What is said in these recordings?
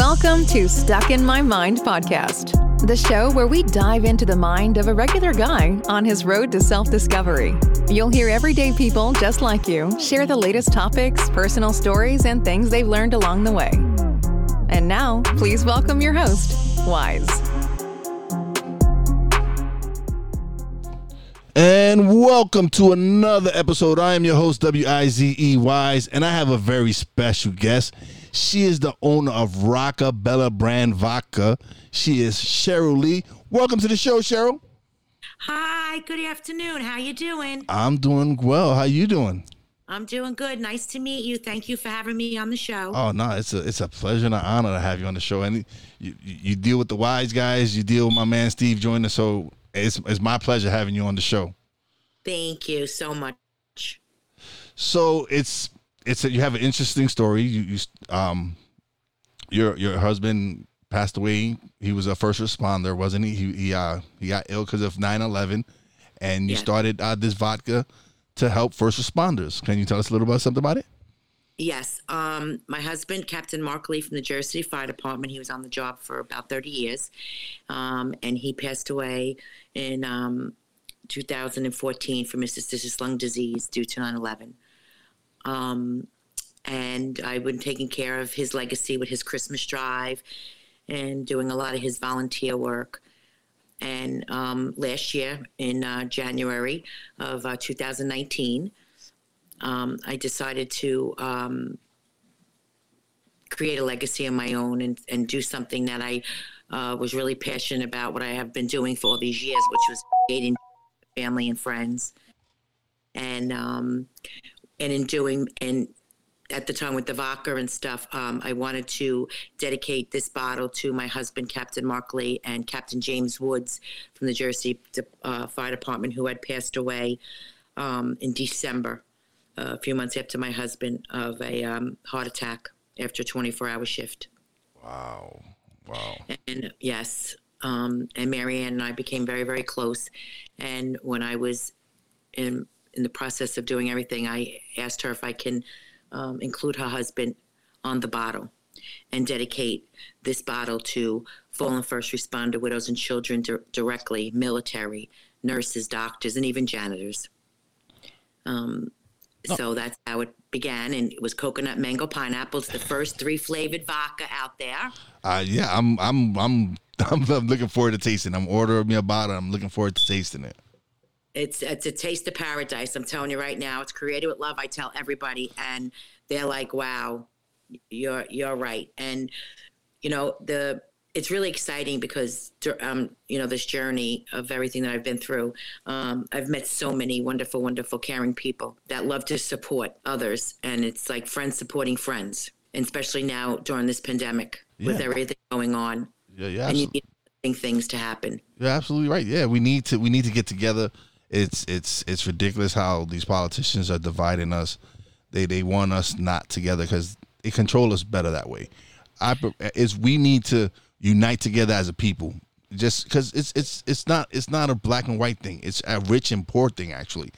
Welcome to Stuck in My Mind podcast, the show where we dive into the mind of a regular guy on his road to self discovery. You'll hear everyday people just like you share the latest topics, personal stories, and things they've learned along the way. And now, please welcome your host, Wise. And welcome to another episode. I am your host, W I Z E Wise, and I have a very special guest. She is the owner of Rockabella brand vodka. She is Cheryl Lee. Welcome to the show, Cheryl. Hi, good afternoon. How you doing? I'm doing well. How you doing? I'm doing good. Nice to meet you. Thank you for having me on the show. Oh no, it's a it's a pleasure and an honor to have you on the show. And you you deal with the wise guys. You deal with my man Steve Joyner. So it's it's my pleasure having you on the show. Thank you so much. So it's it's a, you have an interesting story. You, you um your your husband passed away. He was a first responder, wasn't he? He he uh he got ill because of 9/11 and you Yeah. started uh, this vodka to help first responders. Can you tell us a little about something about it? Yes, um, my husband, Captain Mark Lee from the Jersey City Fire Department, he was on the job for about 30 years, um, and he passed away in um, 2014 from interstitial lung disease due to 9/11. Um, and I've been taking care of his legacy with his Christmas drive and doing a lot of his volunteer work. And um, last year, in uh, January of uh, 2019, um, I decided to um, create a legacy of my own and, and do something that I uh, was really passionate about, what I have been doing for all these years, which was creating family and friends. And um, and in doing and at the time with the vodka and stuff, um, I wanted to dedicate this bottle to my husband, Captain Mark Lee, and Captain James Woods from the Jersey uh, Fire Department, who had passed away um, in December, uh, a few months after my husband, of a um, heart attack after a 24 hour shift. Wow. Wow. And yes, um, and Marianne and I became very, very close. And when I was in in the process of doing everything, I asked her if I can um, include her husband on the bottle and dedicate this bottle to fallen first responder, widows and children di- directly, military, nurses, doctors, and even janitors. Um, So that's how it began, and it was coconut, mango, pineapple. It's the first three flavored vodka out there. Uh, yeah, I'm, I'm, I'm, I'm, I'm looking forward to tasting. I'm ordering me a bottle. I'm looking forward to tasting it. It's it's a taste of paradise. I'm telling you right now. It's created with love. I tell everybody, and they're like, "Wow, you're you're right." And you know the it's really exciting because um you know this journey of everything that I've been through. Um, I've met so many wonderful, wonderful, caring people that love to support others, and it's like friends supporting friends, and especially now during this pandemic with everything going on, Yeah, yeah. and you absolutely. need things to happen. You're absolutely right. Yeah, we need to we need to get together. It's it's it's ridiculous how these politicians are dividing us. They they want us not together because they control us better that way. I is we need to unite together as a people. Just because it's it's it's not it's not a black and white thing. It's a rich and poor thing actually.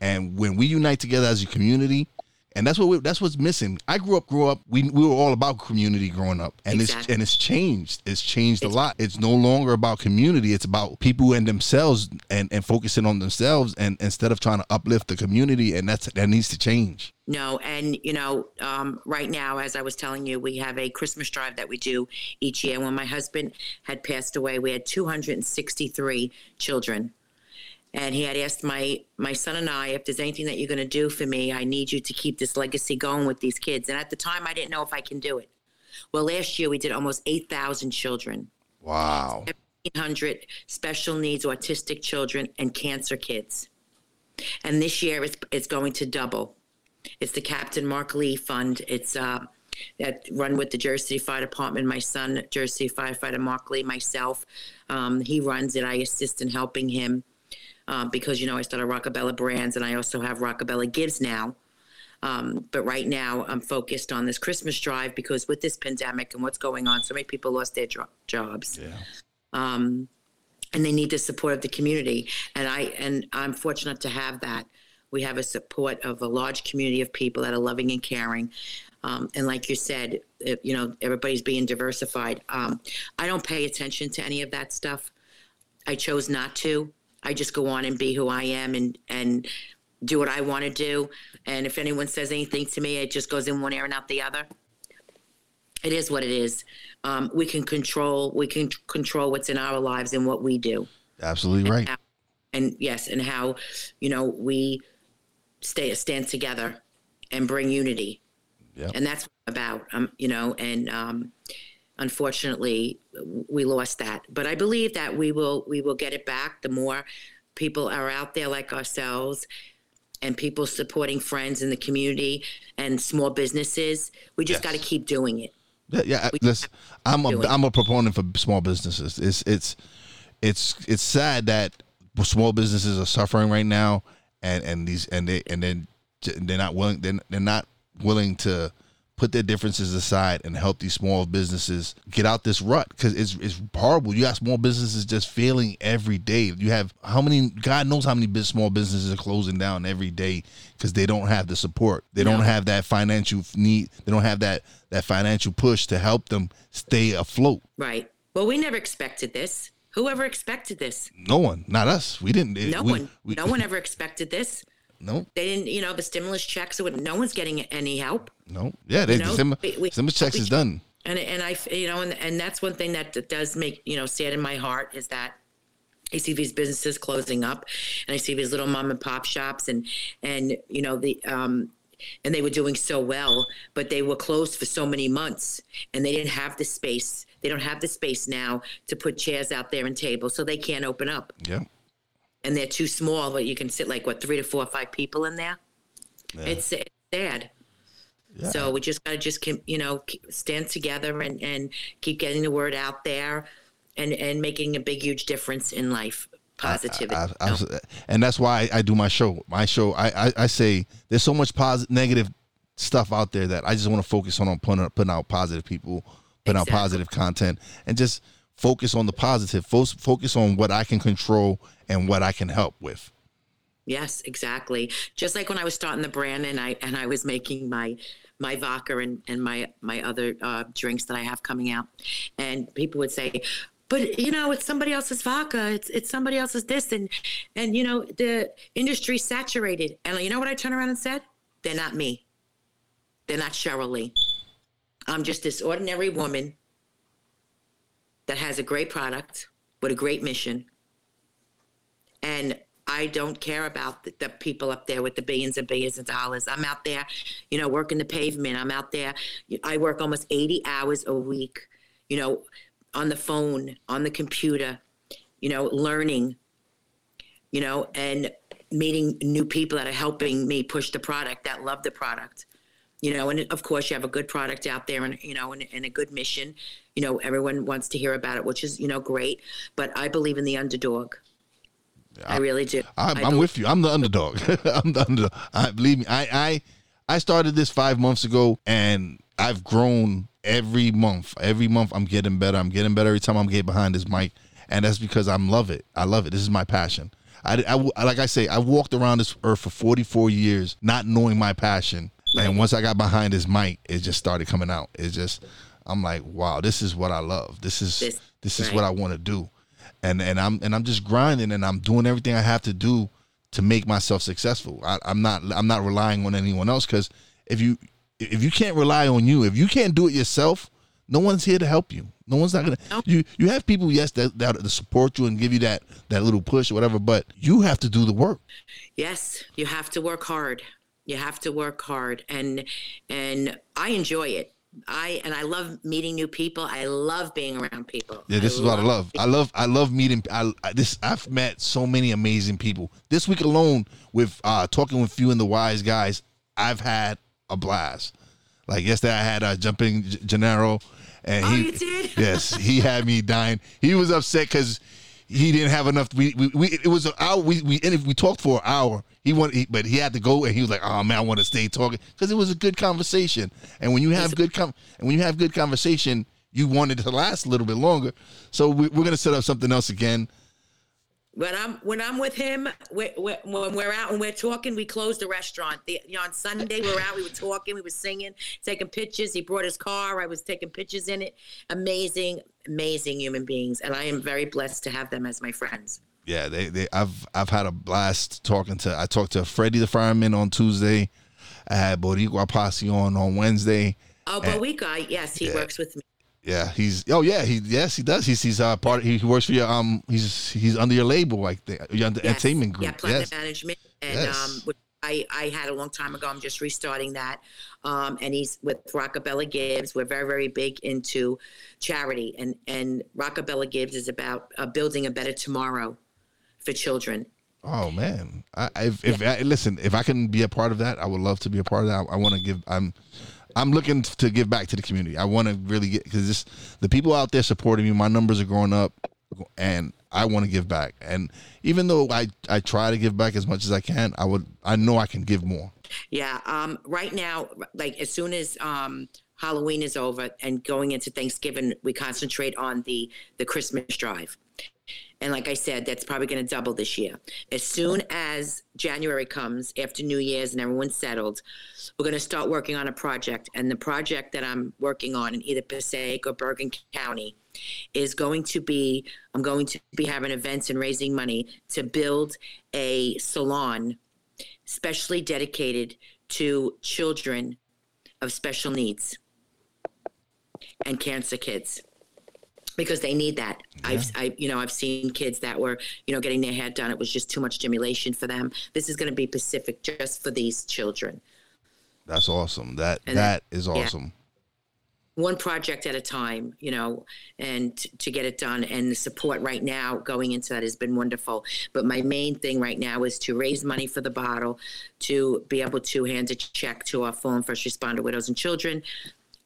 And when we unite together as a community, and that's what we, that's what's missing. I grew up, grew up. We we were all about community growing up, and it's and it's changed. It's changed a lot. It's no longer about community. It's about people and themselves, and and focusing on themselves, and instead of trying to uplift the community, and that's that needs to change. No, and you know, um, right now, as I was telling you, we have a Christmas drive that we do each year. When my husband had passed away, we had 263 children, and he had asked my my son and I if there's anything that you're going to do for me. I need you to keep this legacy going with these kids. And at the time, I didn't know if I can do it. Well, last year we did almost 8,000 children. Wow. 1,500 special needs autistic children and cancer kids. And this year it's, it's going to double. It's the Captain Mark Lee Fund. It's uh, that run with the Jersey City Fire Department. My son, Jersey City firefighter Mark Lee, myself, um, he runs it. I assist in helping him uh, because you know I started Rockabella Brands and I also have Rockabella Gives now. Um, but right now, I'm focused on this Christmas drive because with this pandemic and what's going on, so many people lost their jobs Yeah. um, and they need the support of the community. And I and I'm fortunate to have that. We have a support of a large community of people that are loving and caring. Um, and like you said, it, you know, everybody's being diversified. Um, I don't pay attention to any of that stuff. I chose not to. I just go on and be who I am and and do what I want to do. And if anyone says anything to me, it just goes in one ear and out the other. It is what it is. Um, we can control. We can control what's in our lives and what we do. Absolutely right. And yes, and how you know we stay stand together and bring unity. Yep. And that's about um, you know, and um, unfortunately, we lost that. But I believe that we will we will get it back. The more people are out there like ourselves and people supporting friends in the community and small businesses. We just Yes. got to keep doing it. Yeah, yeah. Listen, I'm a. I'm a proponent for small businesses. It's it's it's it's sad that small businesses are suffering right now, and and these and they and then they're not willing they're, they're not willing to put their differences aside and help these small businesses get out this rut because it's it's horrible. You got small businesses just failing every day. You have how many? God knows how many small businesses are closing down every day because they don't have the support. They don't have that financial need. They don't have that that financial push to help them stay afloat. Right. Well, we never expected this. Whoever expected this? No one, not us. We didn't. No we, one. We, no one ever expected this. No. They didn't. You know, the stimulus checks. So no one's getting any help. No. Yeah. They, You know, the sim, we- we- stimulus checks we- is done. and and I you know and and that's one thing that does make you know sad in my heart is that I see these businesses closing up, and I see these little mom and pop shops, and and you know the um, and they were doing so well, but they were closed for so many months, and they didn't have the space. They don't have the space now to put chairs out there and tables, so they can't open up, Yeah. And they're too small. But you can sit like what three to four or five people in there. It's, it's sad. Yeah. So we just got to just keep, you know stand together and and keep getting the word out there, and and making a big huge difference in life. Positivity. I- I- know? and that's why I, I do my show. My show, I, I, I say there's so much positive, negative stuff out there that I just want to focus on, on putting, putting out positive people, putting out positive content, and just focus on the positive. Fo- Focus on what I can control and what I can help with. Yes, exactly. Just like when I was starting the brand and I and I was making my my vodka and, and my my other uh, drinks that I have coming out, and people would say, "But you know, it's somebody else's vodka. It's it's somebody else's this, and and you know the industry's saturated." And you know what I turned around and said? They're not me. They're not Cheryl Lee. I'm just this ordinary woman that has a great product with a great mission and I don't care about the, the people up there with the billions and billions of dollars. I'm out there, you know, working the pavement. I'm out there. I work almost 80 hours a week, you know, on the phone, on the computer, you know, learning, you know, and meeting new people that are helping me push the product, that love the product. You know, and of course, you have a good product out there and, you know, and, and a good mission. You know, everyone wants to hear about it, which is, you know, great. But I believe in the underdog. I really do. I'm, I I'm believe- with you. I'm the underdog. I'm the underdog. I believe me. I, I I started this five months ago, and I've grown every month. Every month, I'm getting better. I'm getting better every time I'm getting behind this mic, and that's because i'm love it. I love it. This is my passion. I, I like I say, I walked around this earth for 44 years, not knowing my passion, and once I got behind this mic, it just started coming out. It's just, I'm like, wow, this is what I love. This is This- this is right. what I want to do and and I'm and I'm just grinding and I'm doing everything I have to do to make myself successful. I, I'm not I'm not relying on anyone else because if you if you can't rely on you, if you can't do it yourself, no one's here to help you. No one's not gonna. No. You you have people yes that that support you and give you that that little push or whatever, but you have to do the work. Yes, you have to work hard. You have to work hard, and and I enjoy it. I and I love meeting new people. I love being around people. Yeah, this is what I love. I love I love meeting. I, I this I've met so many amazing people this week alone with uh talking with you and the wise guys. I've had a blast. Like yesterday, I had uh, jumping J- Gennaro, and Oh, he you did? yes he had me dying. He was upset because he didn't have enough. We we, we it was an hour. We we and if we talked for an hour. He wanted, but he had to go, and he was like, "Oh man, I want to stay talking," because it was a good conversation. And when you have good com- and when you have good conversation, you want it to last a little bit longer. So we, we're gonna set up something else again. When I'm when I'm with him, we we when we're out and we're talking, we close the restaurant. The, you know, on Sunday we were out, we were talking, we were singing, taking pictures. He brought his car. I was taking pictures in it. Amazing, amazing human beings, and I am very blessed to have them as my friends. Yeah, they, they I've I've had a blast talking to I talked to Freddie the fireman on Tuesday. I had Boricua Posse on on Wednesday. Oh, Boricua, yes, he Yeah. works with me. Yeah, he's oh yeah, he yes he does. He's he's uh part he, he works for your um he's he's under your label like the your under- Yes. entertainment group. Yeah, Platinum yes. Management, and Yes. um, which I I had a long time ago. I'm just restarting that. Um, and he's with Rockabella Gives. We're very very big into charity, and and Rockabella Gives is about uh, building a better tomorrow for children. Oh man, I, if if I, listen, if I can be a part of that, I would love to be a part of that. I, want to give. I'm I'm looking to give back to the community. I want to really get because the people out there supporting me. My numbers are growing up, and I want to give back. And even though I I try to give back as much as I can, I would I know I can give more. Yeah. Um, right now, like as soon as um, Halloween is over and going into Thanksgiving, we concentrate on the the Christmas drive. And like I said, that's probably going to double this year. As soon as January comes, after New Year's and everyone's settled, we're going to start working on a project. And the project that I'm working on in either Passaic or Bergen County is going to be I'm going to be having events and raising money to build a salon specially dedicated to children of special needs and cancer kids because they need that. I've, I, you know, I've seen kids that were, you know, getting their hair done. It was just too much stimulation for them. This is going to be Pacific just for these children. That's awesome. That And that is yeah. awesome. One project at a time, you know, and t- to get it done. And the support right now going into that has been wonderful. But my main thing right now is to raise money for the bottle, to be able to hand a check to our fallen first responder widows and children,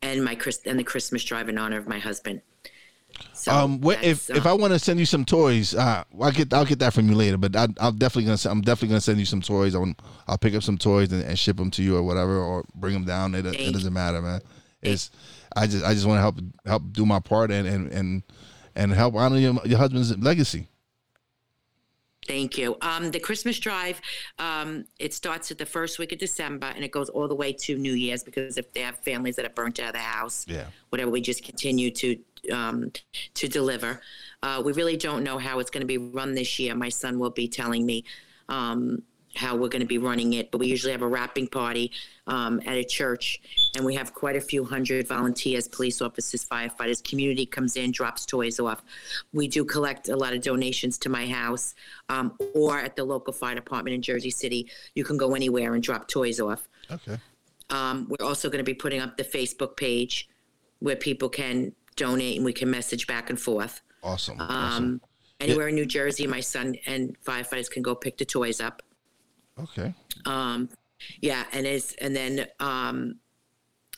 and my Chris and the Christmas drive in honor of my husband. So Um, wh- if if I want to send you some toys, uh, I'll get I'll get that from you later. But I, I'll definitely gonna I'm definitely gonna send you some toys. I'll, I'll pick up some toys and, and ship them to you or whatever, or bring them down. It, it doesn't matter, man. It's I just I just want to help help do my part and and and, and help honor your, your husband's legacy. Thank you. Um, the Christmas drive, um, it starts at the first week of December and it goes all the way to New Year's because if they have families that are burnt out of the house, Yeah. whatever, we just continue to um, to deliver. Uh, we really don't know how it's going to be run this year. My son will be telling me um, how we're going to be running it, but we usually have a wrapping party um, at a church, and we have quite a few hundred volunteers, police officers, firefighters. Community comes in, drops toys off. We do collect a lot of donations to my house um, or at the local fire department in Jersey City. You can go anywhere and drop toys off. Okay. Um, we're also going to be putting up the Facebook page where people can donate and we can message back and forth. Awesome. awesome. Um, anywhere in New Jersey, my son and firefighters can go pick the toys up. Okay. Um, yeah, and as and then um,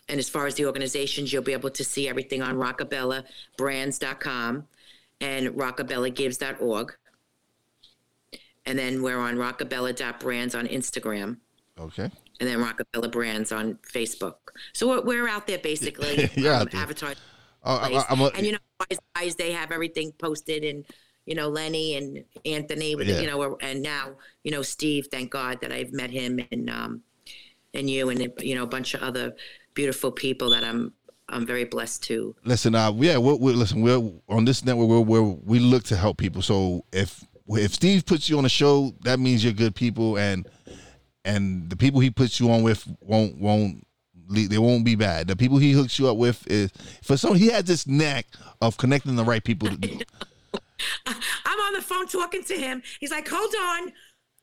and as far as the organizations, you'll be able to see everything on rockabellabrands.com and rockabellagives.org. And then we're on rockabella.brands on Instagram Okay. and then Rockabella Brands on Facebook. So we're, we're out there basically You're um, advertising. Oh, I, place. I'm a, and you know, guys, guys, they have everything posted, and you know, Lenny and Anthony, with Yeah. you know, and now you know, Steve. Thank God that I've met him, and um, and you, and you know, a bunch of other beautiful people that I'm I'm very blessed to. listen. Uh, yeah. We're, we're listen. We're on this network. We're, we're we look to help people. So if if Steve puts you on a show, that means you're good people, and and the people he puts you on with won't won't they won't be bad. The people he hooks you up with is for some he has this knack of connecting the right people. To, I'm on the phone talking to him. He's like, "Hold on,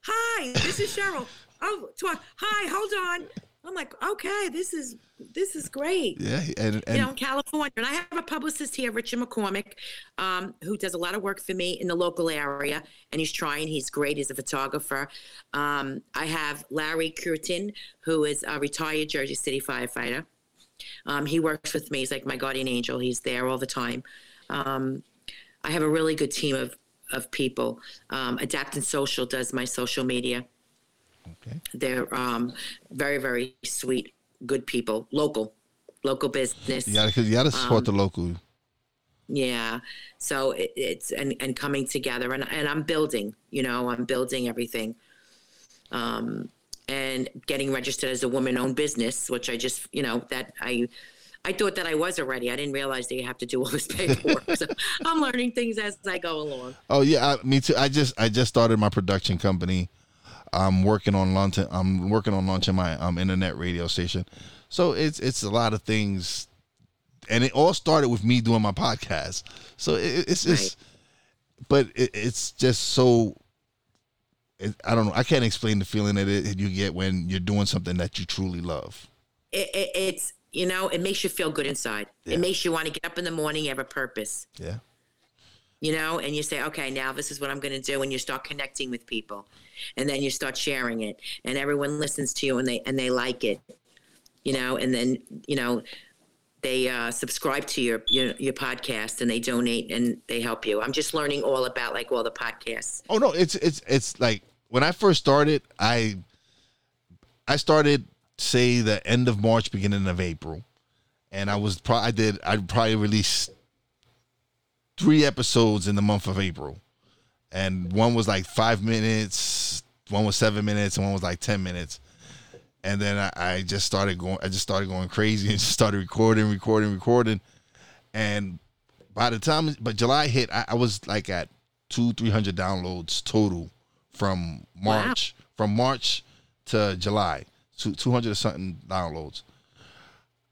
hi, this is Cheryl. Oh, talk. Hi, hold on." I'm like, "Okay, this is this is great." yeah, and and you know, in California. And I have a publicist here, Richard McCormick, um, who does a lot of work for me in the local area, and he's trying. He's great. He's a photographer. Um, I have Larry Curtin, who is a retired Jersey City firefighter. Um, he works with me. He's like my guardian angel. He's there all the time. Um, I have a really good team of of people. Um, Adapt and Social does my social media. Okay. They're um, very, very sweet, good people, local, local business. You gotta, you gotta support Um, the local. Yeah. So it, it's and and coming together, and and I'm building. You know, I'm building everything. Um, and getting registered as a woman-owned business, which I just, you know, that I I thought that I was already. I didn't realize that you have to do all this paperwork. so I'm learning things as I go along. Oh yeah, I, me too. I just I just started my production company. I'm working on launching. I'm working on launching my um, internet radio station. So it's it's a lot of things, and it all started with me doing my podcast. So it, it's just, right. but it, it's just so. It, I don't know. I can't explain the feeling that it, you get when you're doing something that you truly love. it's you know, it makes you feel good inside. Yeah. It makes you want to get up in the morning, you have a purpose. Yeah. You know, and you say, okay, now this is what I'm going to do. And you start connecting with people. And then you start sharing it. And everyone listens to you and they, and they like it. You know, and then, you know, they uh, subscribe to your, your your podcast and they donate and they help you. I'm just learning all about like all the podcasts. Oh no, it's it's it's like when I first started, I I started say the end of March, beginning of April, and I was pro- I did I probably released three episodes in the month of April, and one was like five minutes, one was seven minutes, and one was like ten minutes. And then I, I just started going. I just started going crazy and just started recording, recording, recording. And by the time, but July hit, I, I was like at two, three hundred downloads total from March, wow. from March to July two, 200 or something downloads.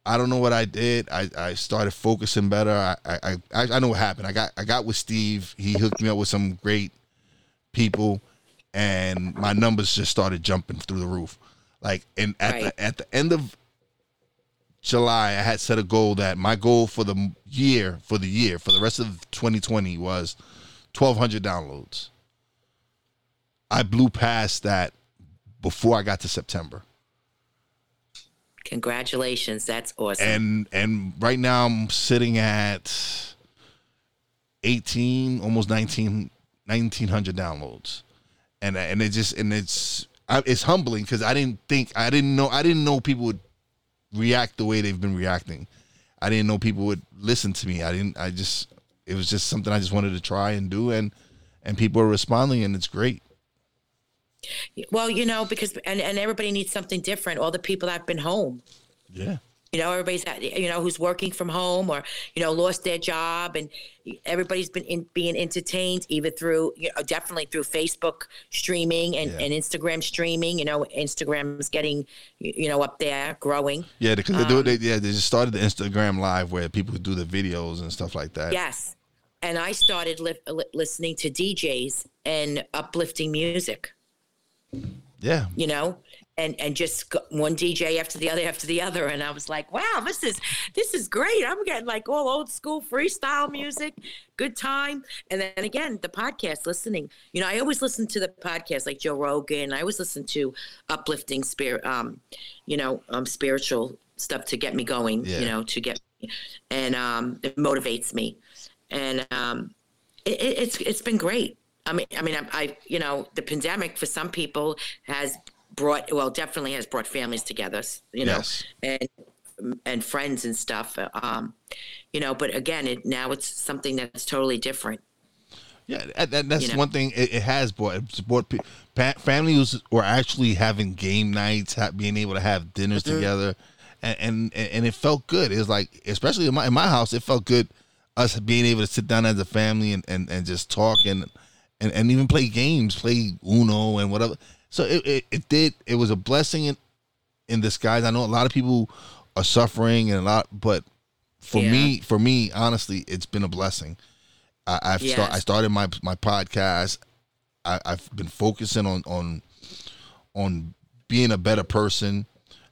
I don't know what I did. I, I started focusing better. I, I I I know what happened. I got I got with Steve. He hooked me up with some great people, and my numbers just started jumping through the roof. Like and at right. the at the end of July, I had set a goal that my goal for the year for the year for the rest of 2020 was 1,200 downloads. I blew past that before I got to September. Congratulations, that's awesome. And and right now I'm sitting at 18, almost 19 1900 downloads. And and it just and it's it's humbling cuz I didn't think I didn't know I didn't know people would react the way they've been reacting. I didn't know people would listen to me. I didn't I just it was just something I just wanted to try and do and and people are responding and it's great. Well, you know, because and, and everybody needs something different. All the people that have been home. Yeah. You know, everybody's you know who's working from home or you know lost their job, and everybody's been in, being entertained either through you know, definitely through Facebook streaming and, yeah. and Instagram streaming. You know, Instagram's getting you know up there, growing. Yeah, because um, they do. They, yeah, they just started the Instagram live where people do the videos and stuff like that. Yes, and I started li- listening to DJs and uplifting music. Yeah. You know, and and just one DJ after the other after the other, and I was like, wow, this is this is great. I'm getting like all old school freestyle music, good time. And then again, the podcast listening. You know, I always listen to the podcast like Joe Rogan. I always listen to uplifting spirit, um, you know, um, spiritual stuff to get me going. Yeah. You know, to get, me, and um, it motivates me, and um, it, it's it's been great. I mean, I mean, I, I, you know, the pandemic for some people has brought, well, definitely has brought families together, you know, yes. and and friends and stuff. Um, you know, but again, it now it's something that's totally different. Yeah, that, that's you know? one thing it, it, has brought. It's brought families were actually having game nights, being able to have dinners mm-hmm. together, and, and and it felt good. It was like, especially in my in my house, it felt good us being able to sit down as a family and, and, and just talk and and, and even play games, play Uno and whatever. So it, it, it did. It was a blessing in, in disguise. I know a lot of people are suffering and a lot, but for yeah. me, for me, honestly, it's been a blessing. I, I've yes. start, I started my my podcast. I, I've been focusing on on on being a better person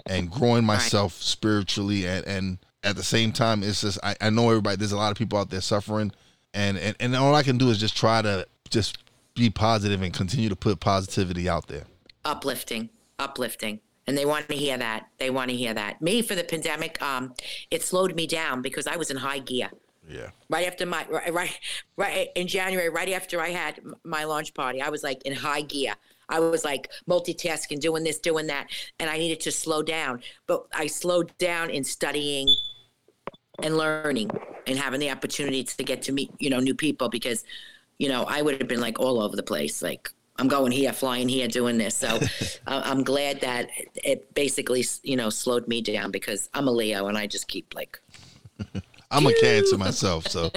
and growing myself right. spiritually and, and at the same time it's just I, I know everybody there's a lot of people out there suffering and, and and all I can do is just try to just be positive and continue to put positivity out there. Uplifting, uplifting. And they want to hear that. They want to hear that. Me for the pandemic, um, it slowed me down because I was in high gear. Yeah. Right after my right, right right in January, right after I had my launch party, I was like in high gear. I was like multitasking, doing this, doing that, and I needed to slow down. But I slowed down in studying, and learning and having the opportunity to get to meet you know new people because you know I would have been like all over the place like I'm going here, flying here, doing this. So uh, I'm glad that it basically, you know, slowed me down because I'm a Leo and I just keep like. I'm a Cancer myself, so.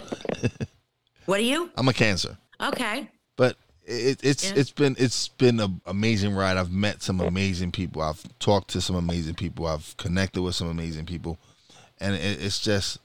what are you? I'm a Cancer. Okay. But it, it's yeah. it's been it's been an amazing ride. I've met some amazing people. I've talked to some amazing people. I've connected with some amazing people, and it, it's just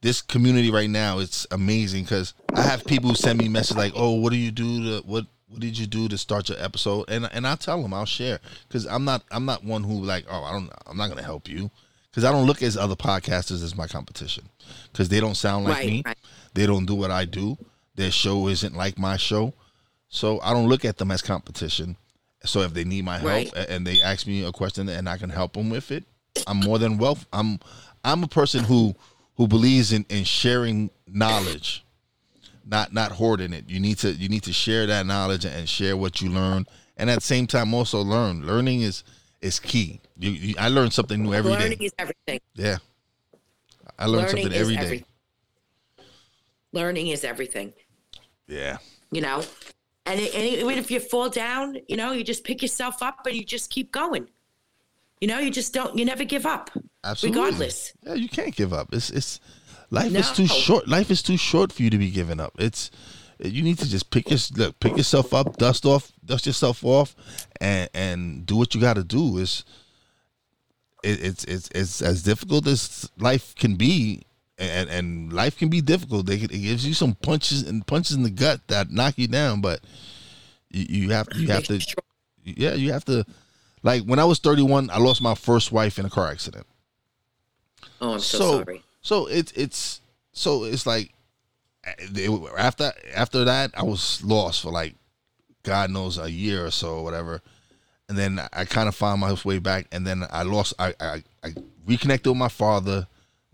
this community right now. It's amazing because I have people who send me messages like, "Oh, what do you do to what what did you do to start your episode? And and I tell them I'll share because I'm not I'm not one who like oh I don't I'm not gonna help you because I don't look as other podcasters as my competition because they don't sound like right, me, right. they don't do what I do, their show isn't like my show, so I don't look at them as competition. So if they need my help right. and they ask me a question and I can help them with it, I'm more than well. I'm I'm a person who who believes in in sharing knowledge not not hoarding it. You need to you need to share that knowledge and share what you learn, and at the same time also learn. Learning is is key. You, you I learn something new every Learning day. is everything. Yeah, I learn Learning something every day. Every, learning is everything. Yeah. You know, and, and even if you fall down, you know, you just pick yourself up and you just keep going. You know, you just don't. You never give up. Absolutely. Regardless. Yeah, you can't give up. It's it's Life no. is too short. Life is too short for you to be giving up. It's you need to just pick your look, pick yourself up, dust off, dust yourself off, and and do what you got to do. It's it, it's it's it's as difficult as life can be, and and life can be difficult. It, it gives you some punches and punches in the gut that knock you down, but you, you have you have to yeah you have to like when I was 31, I lost my first wife in a car accident. Oh, I'm so, so sorry. So it's it's so it's like eh, after after that I was lost for like God knows a year or so or whatever, and then I kind of found my way back, and then I lost I I, I reconnected with my father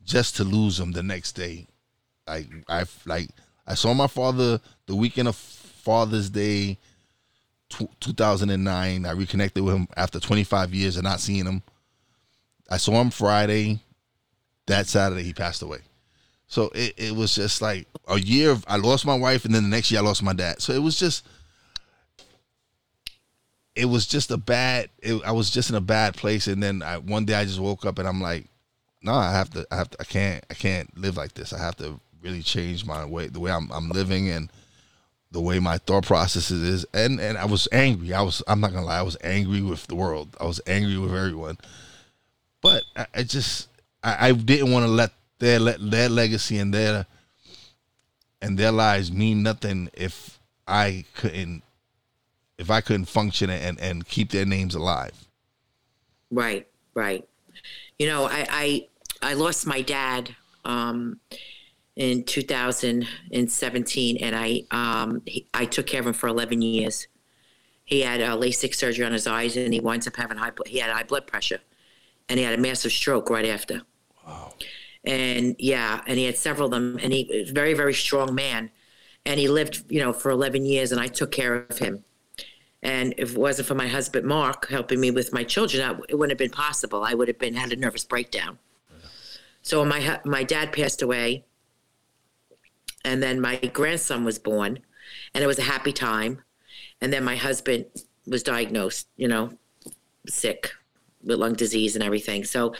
just to lose him the next day. Like I like I saw my father the weekend of Father's Day. 2009 I reconnected with him after 25 years of not seeing him. I saw him Friday that Saturday he passed away. So it, it was just like a year of I lost my wife and then the next year I lost my dad. So it was just it was just a bad it, I was just in a bad place and then I, one day I just woke up and I'm like no I have to I have to I can't I can't live like this. I have to really change my way the way I'm I'm living and the way my thought processes is and and I was angry. I was I'm not to lie. I was angry with the world. I was angry with everyone. But I, I just I, I didn't want to let their their legacy and their and their lives mean nothing if I couldn't if I couldn't function and and keep their names alive. Right, right. You know, I I, I lost my dad um, in 2017, and I um, he, I took care of him for 11 years. He had a LASIK surgery on his eyes, and he winds up having high. He had high blood pressure, and he had a massive stroke right after. Wow. And yeah, and he had several of them, and he was very, very strong man. And he lived, you know, for 11 years, and I took care of him. And if it wasn't for my husband Mark helping me with my children, it wouldn't have been possible. I would have been had a nervous breakdown. So my my dad passed away, and then my grandson was born, and it was a happy time. And then my husband was diagnosed, you know, sick with lung disease and everything. So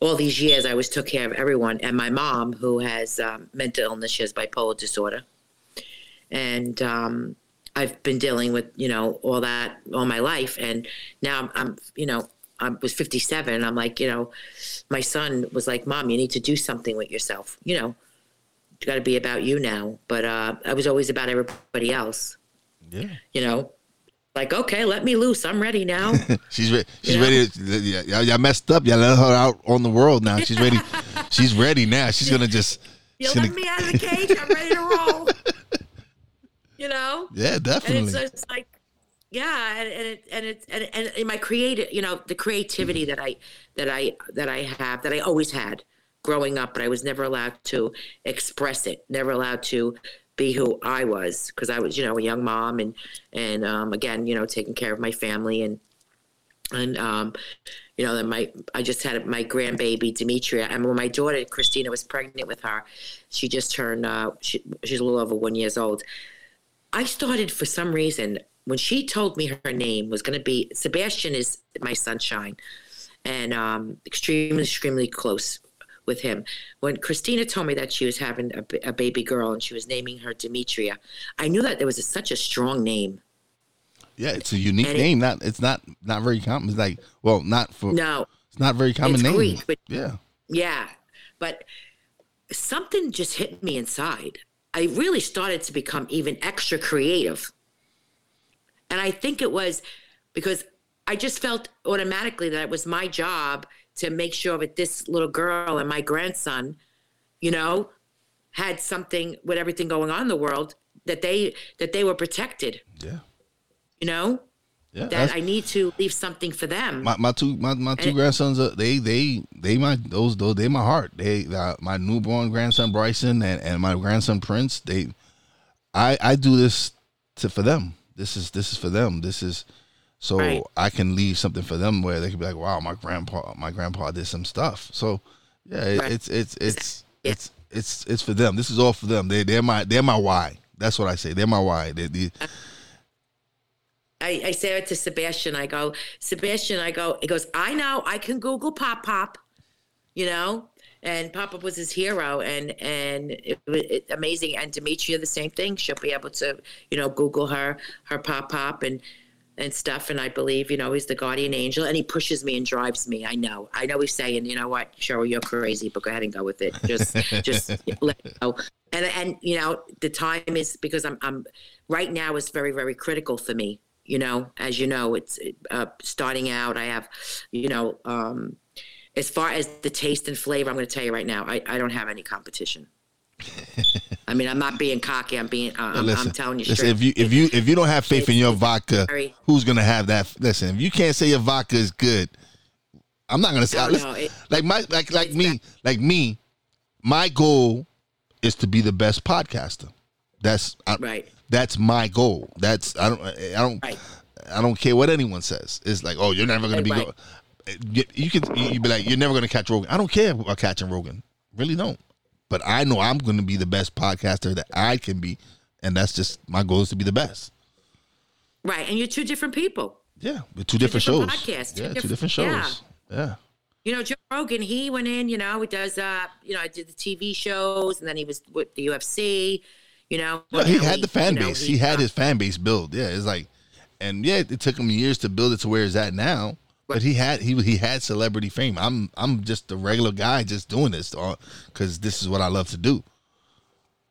all these years, I always took care of everyone. And my mom, who has um, mental illness, she has bipolar disorder, and um, I've been dealing with you know all that all my life. And now I'm, I'm you know I was 57. I'm like you know, my son was like, "Mom, you need to do something with yourself." You know, it's got to be about you now. But uh, I was always about everybody else. Yeah. You know, like, okay, let me loose. I'm ready now. she's ready. She's you know? ready. To, y'all, y'all messed up. Y'all let her out on the world now. She's ready. she's ready now. She's gonna just. You let gonna... me out of the cage. I'm ready to roll. you know. Yeah, definitely. And it's, it's like, yeah, and, and it and it's and, and, and my creative, you know, the creativity that I that I that I have that I always had growing up, but I was never allowed to express it. Never allowed to be who I was because I was, you know, a young mom and and um, again, you know, taking care of my family and and um, you know, then my I just had my grandbaby Demetria, and when my daughter Christina was pregnant with her, she just turned uh, she, she's a little over one years old. I started for some reason when she told me her name was going to be Sebastian is my sunshine, and um, extremely extremely close with him. When Christina told me that she was having a, a baby girl and she was naming her Demetria, I knew that there was a, such a strong name. Yeah, it's a unique And it- name. Not it's not not very common. It's like well, not for No, it's not very common It's name. Greek, but- yeah, Yeah, but something just hit me inside. I really started to become even extra creative. And I think it was because I just felt automatically that it was my job to make sure that this little girl and my grandson, you know, had something with everything going on in the world that they that they were protected, yeah, you know? yeah. That I need to leave something for them. my, my two my, my two And- grandsons are they they they my those those they my heart they uh, my newborn grandson Bryson and, and my grandson Prince they I I do this to for them this is this is for them this is so Right. I can leave something for them where they can be like wow my grandpa my grandpa did some stuff so yeah it, Right. it's it's it's it's it's it's for them this is all for them they they're my they're my why that's what I say they're my why they, they uh, I, I say it to Sebastian. I go, Sebastian, I go, he goes, I know, I can Google Pop Pop, you know? And Pop Pop was his hero, and and it was it, amazing. And Demetria, the same thing. She'll be able to, you know, Google her her Pop Pop and and stuff. And I believe, you know, he's the guardian angel, and he pushes me and drives me. I know, I know. He's saying, you know what, Cheryl, you're crazy, but go ahead and go with it. Just just let it go. And and you know, the time is because I'm I'm right now is very very critical for me you know as you know it's uh, starting out i have you know um as far as the taste and flavor i'm going to tell you right now i, I don't have any competition i mean i'm not being cocky i'm being uh, I'm, listen, I'm telling you listen, straight if you if you if you don't have faith in your vodka, who's gonna have that? Listen, if you can't say your vodka is good, I'm not gonna say. No, no, it- like my like like me like me, my goal is to be the best podcaster. That's I, Right. That's my goal. That's I don't I don't Right. I don't care what anyone says. It's like oh you're never gonna be Right. go- you, you can you be like you're never gonna catch Rogan. I don't care about catching Rogan. Really don't. But I know I'm gonna be the best podcaster that I can be, and that's just my goal is to be the best. right and you're two different people Yeah, with two different, different shows. podcasts, two yeah, two different shows. Yeah. you know joe rogan he went in you know he does uh you know i did the tv shows and then he was with the ufc you know Yeah, he had the fan you know, base. He had his fan base built. Yeah, it's like, and yeah, it took him years to build it to where it's at now. But he had he he had celebrity fame. I'm I'm just a regular guy just doing this uh, because this is what I love to do.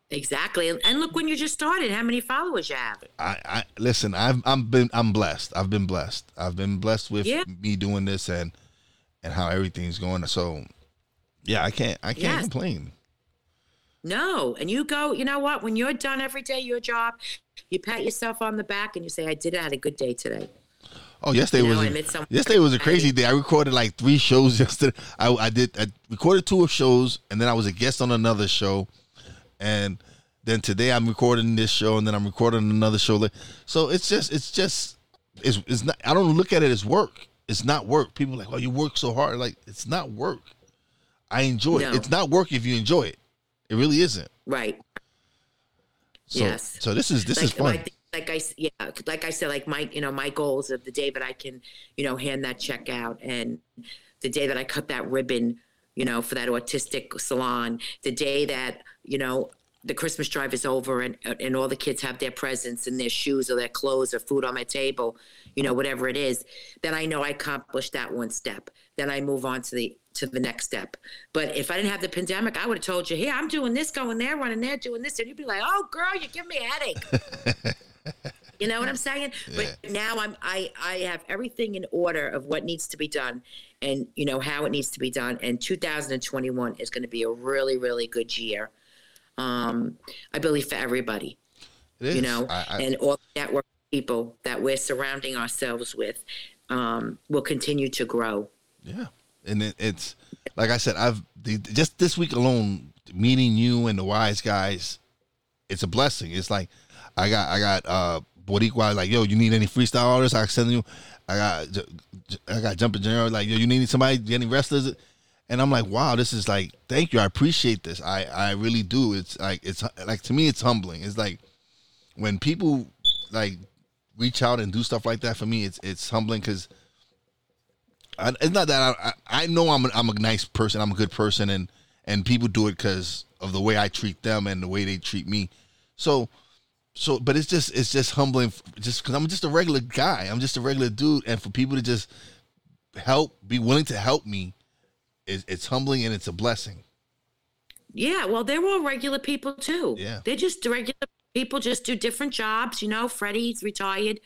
Exactly. And, and look when you just started, how many followers you have. I, I listen. I've I'm been I'm blessed. I've been blessed. I've been blessed with Yeah. me doing this and and how everything's going. So yeah, I can't I can't Yes. complain. No. And you go, you know what? When you're done every day, your job, you pat yourself on the back and you say, I did it. I had a good day today. Oh, yesterday You know, was a, yesterday was a crazy day. I recorded like three shows yesterday. I, I did I recorded two shows, and then I was a guest on another show, and then today I'm recording this show, and then I'm recording another show. So it's just it's just it's it's not. I don't look at it as work. It's not work. People are like, oh, you work so hard. Like it's not work. I enjoy it. It's not work if you enjoy it. It really isn't. Right. So, Yes. So this is this like, is fun. Like, like I yeah, like I said, like my, you know, my goals of the day that I can, you know, hand that check out and the day that I cut that ribbon, you know, for that autistic salon, the day that, you know, the Christmas drive is over and, and all the kids have their presents and their shoes or their clothes or food on my table, you know, whatever it is, then I know I accomplished that one step. Then I move on to the to the next step. But if I didn't have the pandemic, I would have told you, "Hey, I'm doing this, going there, running there, doing this. And you'd be like, oh, girl, you give me a headache. you know what I'm saying? But now I'm, I, I have everything in order of what needs to be done and, you know, how it needs to be done. And 2021 is going to be a really, really good year. Um, I believe for everybody It is. you know, I- I- and all the network people that we're surrounding ourselves with um, will continue to grow. Yeah, and it, it's like I said, I've the, just this week alone meeting you and the wise guys. It's a blessing. It's like I got I got uh Boricua like, yo, you need any freestyle artists? I send you. I got I got jumping Gennaro like, yo, you need somebody, any wrestlers? And I'm like, wow, this is like, thank you, I appreciate this. I I really do. It's like it's like to me, it's humbling. It's like when people like reach out and do stuff like that for me, it's it's humbling because it's not that I, I know I'm a, I'm a nice person, I'm a good person, and and people do it because of the way I treat them and the way they treat me. So so but it's just it's just humbling just because i'm just a regular guy. I'm just a regular dude. And for people to just help be willing to help me it's, it's humbling and it's a blessing. Yeah well they're all regular people too. Yeah. They're just regular people just do different jobs you know. Freddie's retired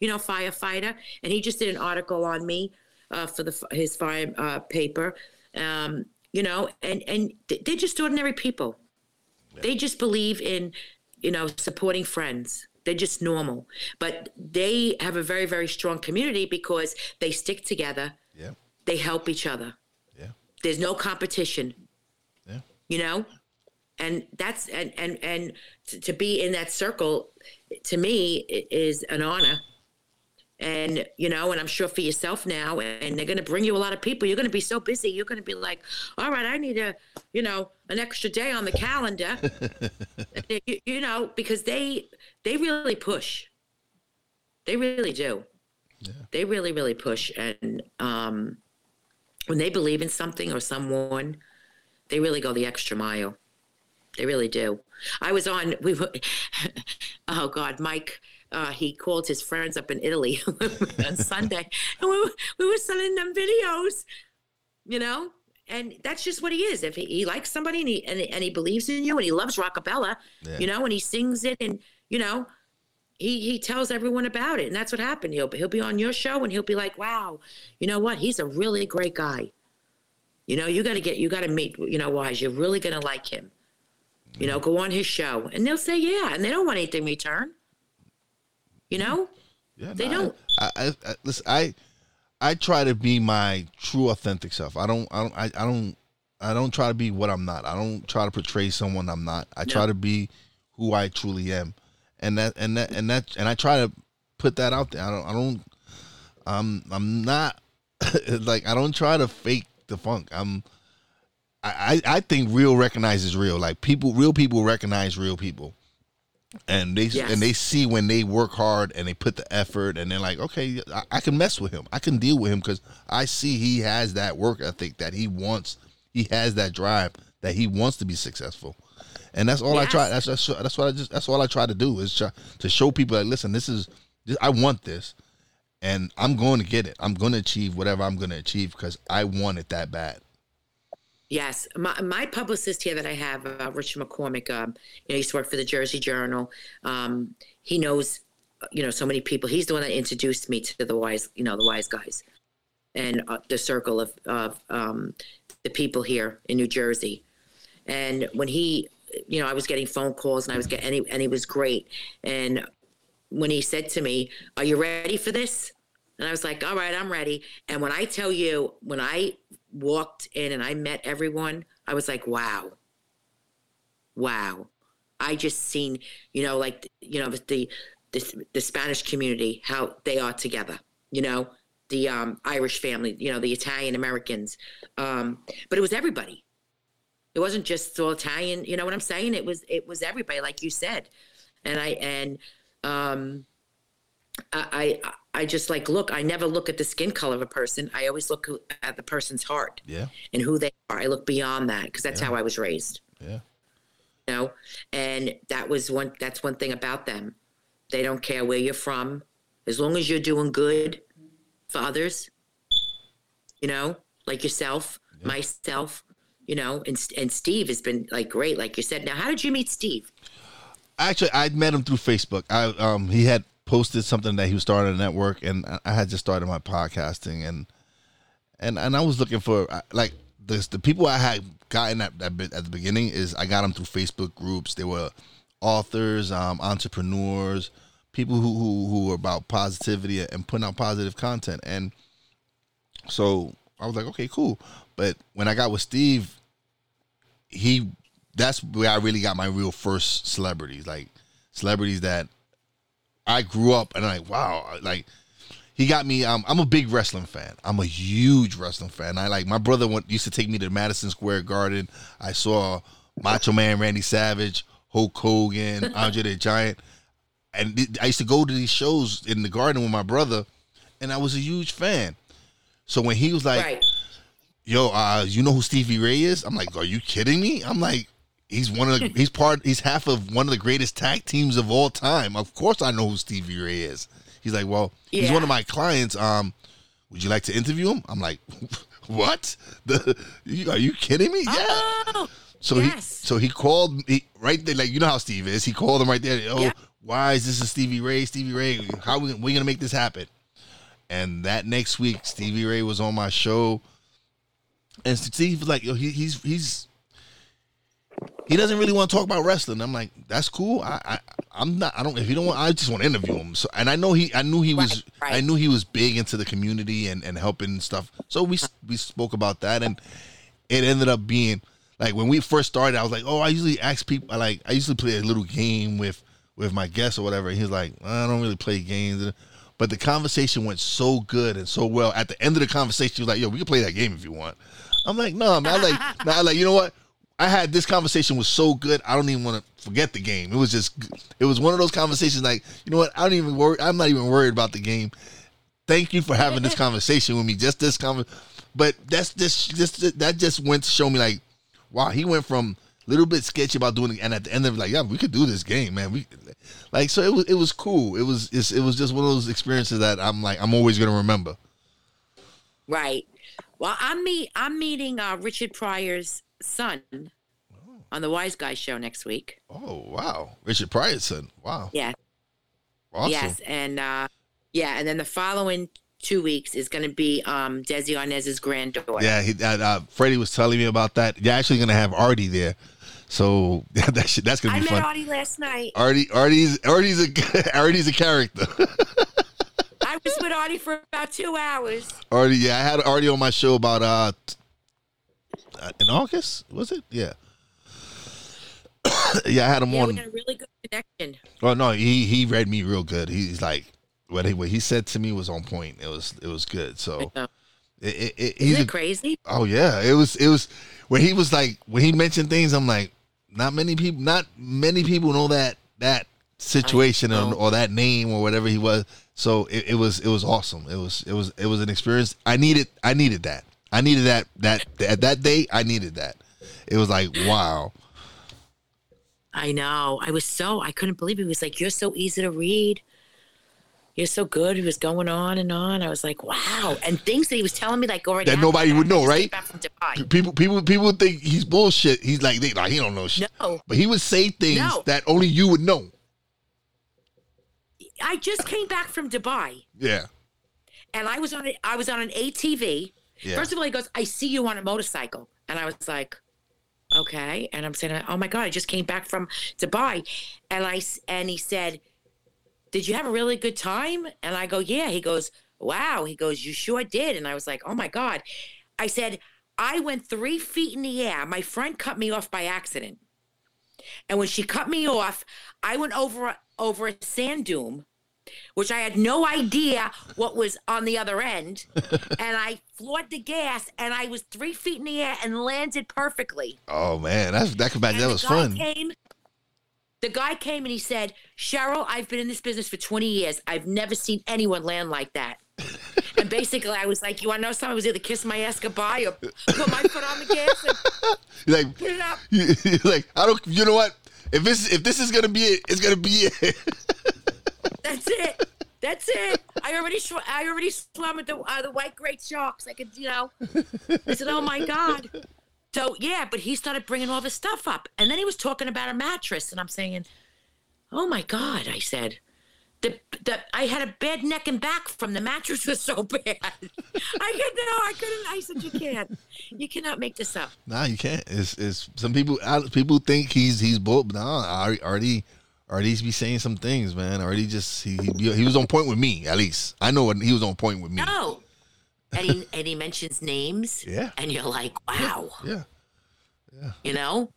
you know firefighter and he just did an article on me uh, for the his fire uh, paper. Um, you know and and they're just ordinary people. Yeah. they just believe in you know, supporting friends. They're just normal. But they have a very, very strong community because they stick together. Yeah. They help each other. Yeah. There's no competition. Yeah. You know? And that's and and and to be in that circle to me is an honor and you know and i'm sure for yourself now and they're going to bring you a lot of people. You're going to be so busy you're going to be like all right i need a you know an extra day on the calendar. You, you, know because they they really push. They really do. Yeah. they really really push. And um when they believe in something or someone they really go the extra mile. They really do. I was on we were oh god mike uh, he called his friends up in Italy on Sunday, and we were, we were sending them videos, you know. And that's just what he is. If he, he likes somebody and he, and, and he believes in you and he loves Rockabella, yeah. you know, and he sings it and you know, he he tells everyone about it, and that's what happened. He'll he'll be on your show and he'll be like, "Wow, you know what? He's a really great guy. You know, you got to get you got to meet. You know, wise. You're really gonna like him. You know, go on his show, and they'll say yeah, and they don't want anything in return. You know, yeah, they no, don't. I, I, I, listen. I I try to be my true, authentic self. I don't. I don't. I, I don't. I don't try to be what I'm not. I don't try to portray someone I'm not. I no. try to be who I truly am, and that and that and that and I try to put that out there. I don't. I don't. I'm. I'm not like I don't try to fake the funk. I'm. I, I think real recognizes real. Like people, real people recognize real people and they yes. and they see when they work hard and they put the effort and they're like okay I, I can mess with him. I can deal with him because i see he has that work ethic that he wants. He has that drive that he wants to be successful. And that's all yes. i try that's, that's that's what i just that's all i try to do is try to show people that listen this is i want this and i'm going to get it. I'm going to achieve whatever i'm going to achieve because i want it that bad Yes, my, my publicist here that I have, uh, Richard McCormick, um, you know, he used to work for the Jersey Journal. Um, he knows, you know, so many people. He's the one that introduced me to the wise, you know, the wise guys, and uh, the circle of of um, the people here in New Jersey. And when he, you know, I was getting phone calls, and I was getting, and he, and he was great. And when he said to me, "Are you ready for this?" And I was like, "All right, I'm ready." And when I tell you, when I walked in and I met everyone, I was like, wow, wow. I just seen, you know, like, you know, the, the, the Spanish community, how they are together, you know, the um, Irish family, you know, the Italian Americans. Um, but it was everybody. It wasn't just all Italian, you know what I'm saying? It was, it was everybody, like you said. And I, and, um, I, I, I just like look. I never look at the skin color of a person. I always look at the person's heart. Yeah. And who they are. I look beyond that because that's yeah. how I was raised. Yeah. You know, and that was one. That's one thing about them. They don't care where you're from, as long as you're doing good for others. You know, like yourself, yeah. myself. You know, and and Steve has been like great, like you said. Now, how did you meet Steve? Actually, I met him through Facebook. I um he had posted something that he was starting a network, and I had just started my podcasting, and and and I was looking for like the the people I had gotten at, at, at the beginning is I got them through Facebook groups. They were authors, um, entrepreneurs, people who, who who were about positivity and putting out positive content, and so I was like, okay, cool. But when I got with Steve, he that's where I really got my real first celebrities, like celebrities that I grew up and I'm like, wow, like he got me. Um, I'm a big wrestling fan. I'm a huge wrestling fan. I like my brother went, used to take me to Madison Square Garden. I saw Macho Man Randy Savage, Hulk Hogan, Andre the Giant, and th- I used to go to these shows in the garden with my brother, and I was a huge fan. So when he was like, right. "Yo, uh, you know who Stevie Ray is?" I'm like, "Are you kidding me?" I'm like, "He's one of the, he's part he's half of one of the greatest tag teams of all time. Of course, I know who Stevie Ray is." He's like, "Well, he's one of my clients. Um, would you like to interview him?" I'm like, "What? The are you kidding me?" Yeah. Oh, So yes. he so he called me right there, like you know how Steve is. He called him right there. Oh, Yeah. why is this a Stevie Ray? Stevie Ray, how we we gonna make this happen? And that next week, Stevie Ray was on my show, and Steve was like, "Yo, he, he's he's he doesn't really want to talk about wrestling." I'm like, "That's cool. I, I I'm not. I don't. If you don't want, I just want to interview him." So, and I know he, I knew he was, Right, right. I knew he was big into the community and and helping stuff. So we we spoke about that, and it ended up being like when we first started, I was like, oh, I usually ask people, I like I usually play a little game with with my guests or whatever. And he's like, I don't really play games, but the conversation went so good and so well. At the end of the conversation, he was like, yo, we can play that game if you want. I'm like, no, man. I like, no, I like, you know what? I had this conversation was so good. I don't even want to forget the game. It was just, it was one of those conversations. Like, you know what? I don't even worry. I'm not even worried about the game thank you for having this conversation with me. Just this conversation, but that's just just that just went to show me like, wow, he went from a little bit sketchy about doing it, and at the end of it, like, yeah, we could do this game, man. We like so it was it was cool. It was it's, it was just one of those experiences that I'm like I'm always gonna remember. Right. Well, I'm meet I'm meeting uh, Richard Pryor's son on the Wise Guy show next week. Oh wow, Richard Pryor's son. Wow, Yeah. awesome. Yes, and uh, yeah, and then the following two weeks is going to be um, Desi Arnaz's granddaughter. Yeah, he, uh, uh, Freddie was telling me about that. You're actually gonna have Artie there, so that shit, that's gonna be I be met fun. Artie last night. Artie, Artie's, Artie's a, Artie's a character. I was with Artie for about two hours. Artie, yeah, I had Artie on my show about uh in August, was it? Yeah. yeah, I had him Yeah, we on. a really good connection. Oh no, he he read me real good. He's like what he what he said to me was on point. It was it was good. So Uh, it, it, it, he's a, crazy? oh yeah, it was it was when he was like when he mentioned things. I'm like, not many people, not many people know that that situation or, or that name or whatever he was. So it, it was it was awesome. It was it was it was an experience. I needed I needed that. I needed that that at that date. I needed that. It was like wow. I know. I was so I couldn't believe it. He was like, "You're so easy to read. You're so good." He was going on and on. I was like, "Wow!" And things that he was telling me like already That nobody would know, right? Back from Dubai. People people people think he's bullshit. He's like they like he don't know shit. No, But he would say things No. that only you would know. I just came back from Dubai, Yeah. and I was on a, I was on an ATV. Yeah. First of all, he goes, "I see you on a motorcycle," and I was like, "Okay." And I'm saying, "Oh my god, I just came back from Dubai," and I, and he said, "Did you have a really good time?" And I go, "Yeah." He goes, "Wow." He goes, "You sure did." And I was like, "Oh my god." I said, "I went three feet in the air. My friend cut me off by accident, and when she cut me off, I went over over a sand dune." Which I had no idea what was on the other end. and I floored the gas and I was three feet in the air and landed perfectly. Oh man, that's that could that was fun. Came, the guy came and he said, Cheryl, I've been in this business for 20 years. I've never seen anyone land like that. and basically, I was like, You want to know something? I was either kiss my ass goodbye or put my foot on the gas and You're like put it up. you're like I don't. You know what? If this if this is gonna be it, it's gonna be it. That's it. That's it. I already sw- I already swam with the uh, the white great sharks. I could, you know. I said, "Oh my god." So yeah, but he started bringing all this stuff up, and then he was talking about a mattress, and I'm saying, "Oh my god!" I said, "The the I had a bad neck and back from the mattress was so bad." I could no, I couldn't. I said, "You can't. You cannot make this up." nah, you can't. It's it's some people people think he's he's bull. Nah, I already already already be saying some things, man. Or Already just he he, he was on point with me at least. I know what he was on point with me. No. And he and he mentions names. Yeah. And you're like, wow. Yeah. Yeah. You know.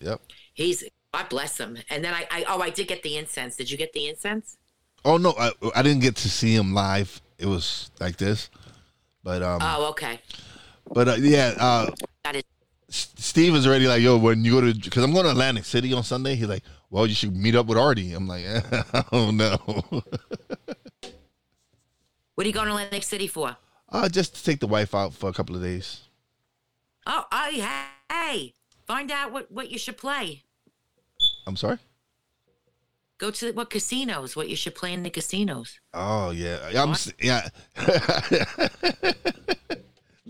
Yep. He's God bless him. And then I, I oh I did get the incense. Did you get the incense? Oh no, I, I didn't get to see him live. It was like this, but um, Oh, okay. but uh, yeah, uh, That is Steve is already like, yo, when you go to, because I'm going to Atlantic City on Sunday. He's like, well, you should meet up with Artie. I'm like, oh no, what are you going to Atlantic City for? uh, just to take the wife out for a couple of days. Oh, I hey, find out what what you should play. I'm sorry. Go to what casinos? What you should play in the casinos? Oh yeah, I'm s- yeah.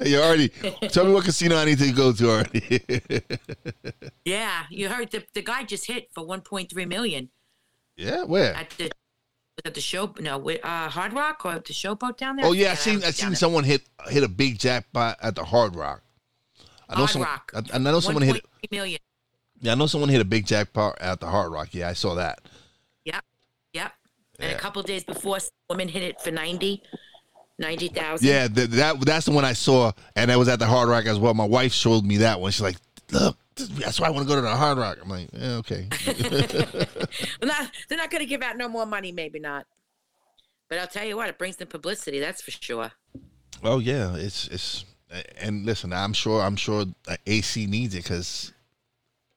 You already tell me what casino I need to go to already. Yeah, you heard the the guy just hit for 1.3 million yeah, where? at the at the show. No, with, uh, Hard Rock or the showboat down there. Oh yeah, I seen I seen someone hit hit a big jackpot at the Hard Rock. I know Hard someone. Rock. I, I know someone hit. 1.3 million. Yeah, I know someone hit a big jackpot at the Hard Rock. Yeah, I saw that. Yep, yep. And a couple days before, some woman hit it for 90, 90,000. Yeah, th- that that's the one I saw, and that was at the Hard Rock as well. My wife showed me that one. She's like, "Look, that's why I want to go to the Hard Rock." I'm like, yeah, "Okay." Well, not, they're not going to give out no more money, maybe not. But I'll tell you what, it brings them publicity, that's for sure. oh yeah, it's it's and listen, I'm sure I'm sure uh, AC needs it because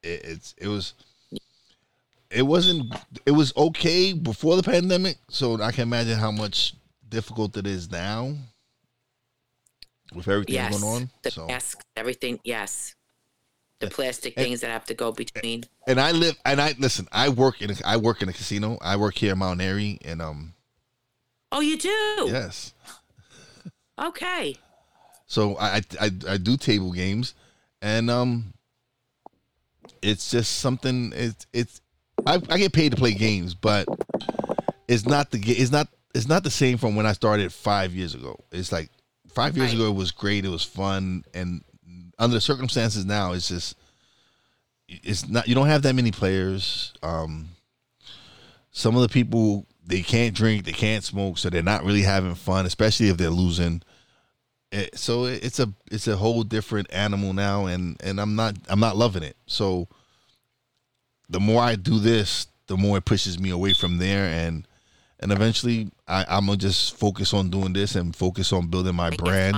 it, it's it was it wasn't it was okay before the pandemic, so I can imagine how much difficult it is now with everything Yes. going on. The so. masks, everything, yes. The plastic things that have to go between. and I live and I listen. I work in a, I work in a casino. I work here in Mount Airy, and um, Oh, you do? yes. Okay. So I, I I do table games, and um, it's just something. It's it's I, I get paid to play games, but it's not the it's not it's not the same from when I started five years ago. It's like five years Right. ago it was great, it was fun, and under the circumstances now, it's just it's not you don't have that many players. Um, some of the people they can't drink, they can't smoke, so they're not really having fun, especially if they're losing. It, so it- it's a it's a whole different animal now, and and I'm not I'm not loving it. So the more I do this, the more it pushes me away from there, and and eventually I, I'm gonna just focus on doing this and focus on building my brand.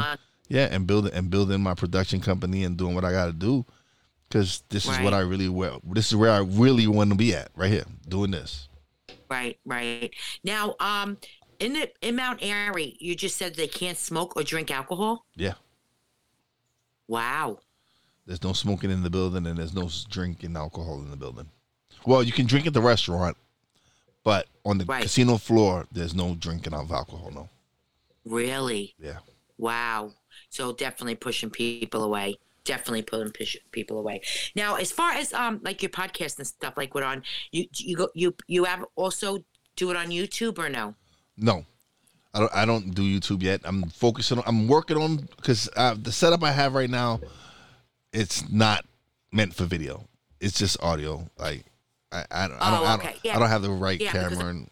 Yeah, and building and building my production company and doing what I got to do, because this is what I really well. This is where I really want to be at, right here, doing this. Right, right. Now, um, in the in Mount Airy, you just said they can't smoke or drink alcohol. Yeah, Wow. there's no smoking in the building and there's no drinking alcohol in the building. Well, you can drink at the restaurant, but on the Right. casino floor, there's no drinking of alcohol. No. Really? Yeah. Wow. So definitely pushing people away. Definitely pulling push people away. Now, as far as um like your podcast and stuff, like what on you you go you you have also do it on YouTube or no? No, I don't. I don't do YouTube yet. I'm focusing. on I'm working on because uh, the setup I have right now, it's not meant for video. It's just audio. Like I, I, don't, I don't. Oh, I okay. don't, Yeah. I don't have the right Yeah, camera. And,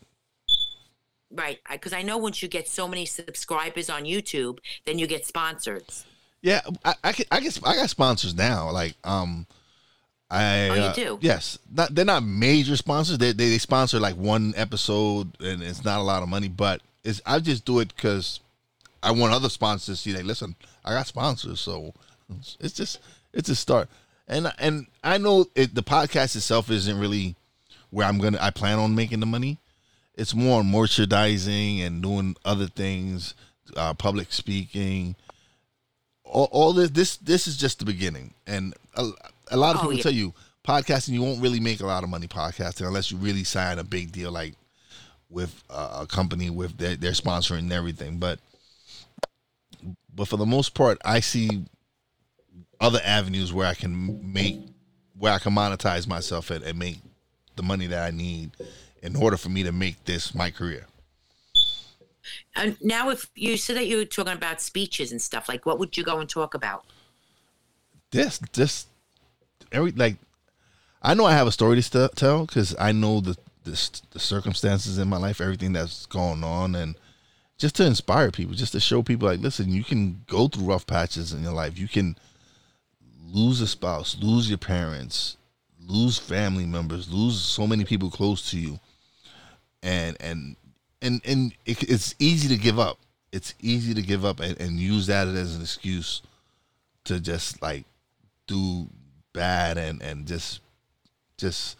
Right, because I know once you get so many subscribers on YouTube, then you get sponsors. yeah, I, I can. I guess I got sponsors now. Like um. I, Oh, you uh, do? Yes, not they're not major sponsors. They, they they sponsor like one episode, and it's not a lot of money. But it's I just do it because I want other sponsors to see. Like, listen, I got sponsors, so it's just it's a start. And and I know it, the podcast itself isn't really where I'm gonna. I plan on making the money. It's more on merchandising and doing other things, uh, public speaking. All, all this this this is just the beginning, and a, a lot of Oh, people yeah. tell you podcasting you won't really make a lot of money podcasting unless you really sign a big deal like with uh, a company with their, their sponsoring and everything. But but for the most part, I see other avenues where I can make where I can monetize myself and, and make the money that I need in order for me to make this my career. And now, if you said that you were talking about speeches and stuff, like what would you go and talk about? This this, every like I know I have a story to st- tell because I know the, the the circumstances in my life, everything that's going on, and just to inspire people, just to show people like, listen, you can go through rough patches in your life. You can lose a spouse, lose your parents, lose family members, lose so many people close to you, and and and and it, it's easy to give up. It's easy to give up and, and use that as an excuse to just like do bad and and just just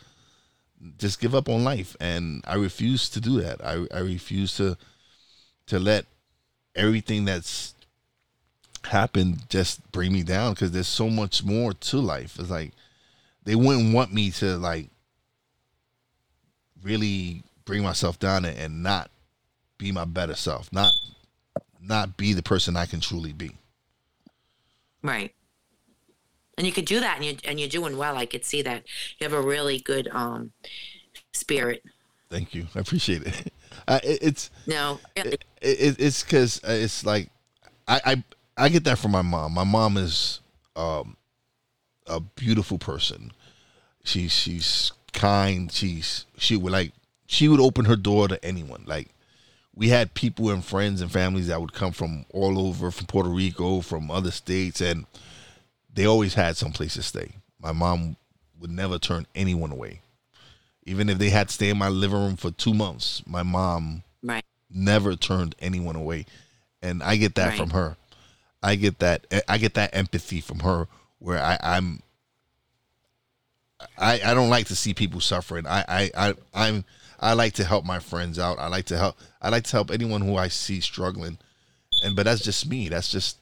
just give up on life. And i refuse to do that. I i refuse to to let everything that's happened just bring me down because there's so much more to life it's like they wouldn't want me to like really bring myself down and, and not be my better self not not be the person i can truly be Right. And you could do that, and you and you're doing well. I could see that you have a really good um, spirit. Thank you. I appreciate it. Uh, it it's No, it, it, it's because it's like I, I I get that from my mom. My mom is um, a beautiful person. She she's kind. She's she would like she would open her door to anyone. Like we had people and friends and families that would come from all over, from Puerto Rico, from other states, and they always had some place to stay. My mom would never turn anyone away. Even if they had to stay in my living room for two months, my mom right. never turned anyone away. And I get that Right. from her. I get that eh, I get that empathy from her where I, I'm I, I don't like to see people suffering. I, I, I I'm I like to help my friends out. I like to help I like to help anyone who I see struggling. And but that's just me. That's just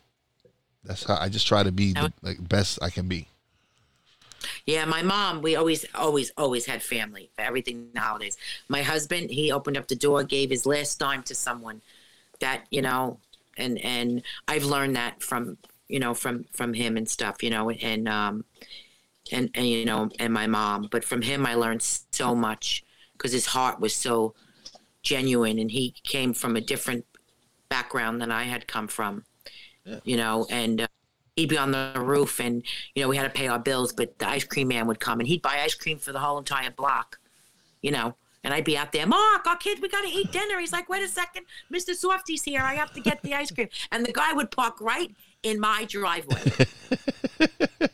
that's how I just try to be the like, best I can be. Yeah, my mom, we always, always, always had family for everything the holidays. My husband, he opened up the door, gave his last dime to someone that, you know, and and I've learned that from, you know, from from him and stuff, you know, and um and and you know, and my mom, but from him I learned so much because his heart was so genuine and he came from a different background than I had come from. You know, and uh, he'd be on the roof and you know we had to pay our bills but the ice cream man would come and he'd buy ice cream for the whole entire block you know and i'd be out there mark our kids we gotta eat dinner he's like wait a second mr Softee's here i have to get the ice cream and the guy would park right in my driveway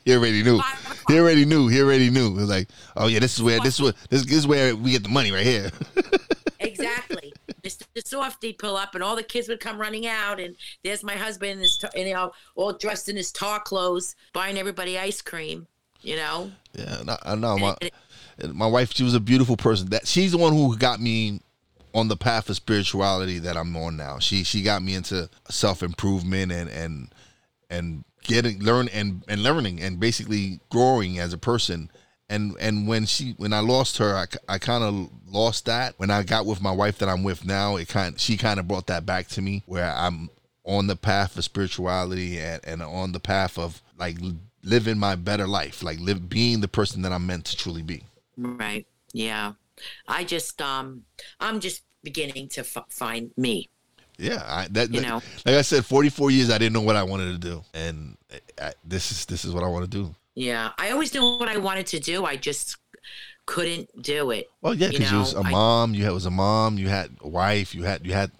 He already knew. He already knew. He already knew. It was like, oh yeah, this is where this is what this, this is where we get the money right here. exactly mr Softee pull up and all the kids would come running out and there's my husband in his tar- you know all dressed in his tar clothes buying everybody ice cream you know Yeah, I know. My wife, she was a beautiful person. That she's the one who got me on the path of spirituality that I'm on now. She she got me into self improvement and and and getting learn and and learning and basically growing as a person. And and when she when I lost her, I, I kind of lost that. When I got with my wife that I'm with now, it kind she kind of brought that back to me where I'm on the path of spirituality and, and on the path of like living my better life, like live being the person that I'm meant to truly be. Right. Yeah. I just um I'm just beginning to f- find me. Yeah, I, that You like, know. like I said, 44 years I didn't know what I wanted to do, and I, this is this is what I want to do. Yeah. I always knew what I wanted to do. I just couldn't do it. Well, yeah, You because you, was a know, I- mom, you had was a mom, you had a wife, you had you had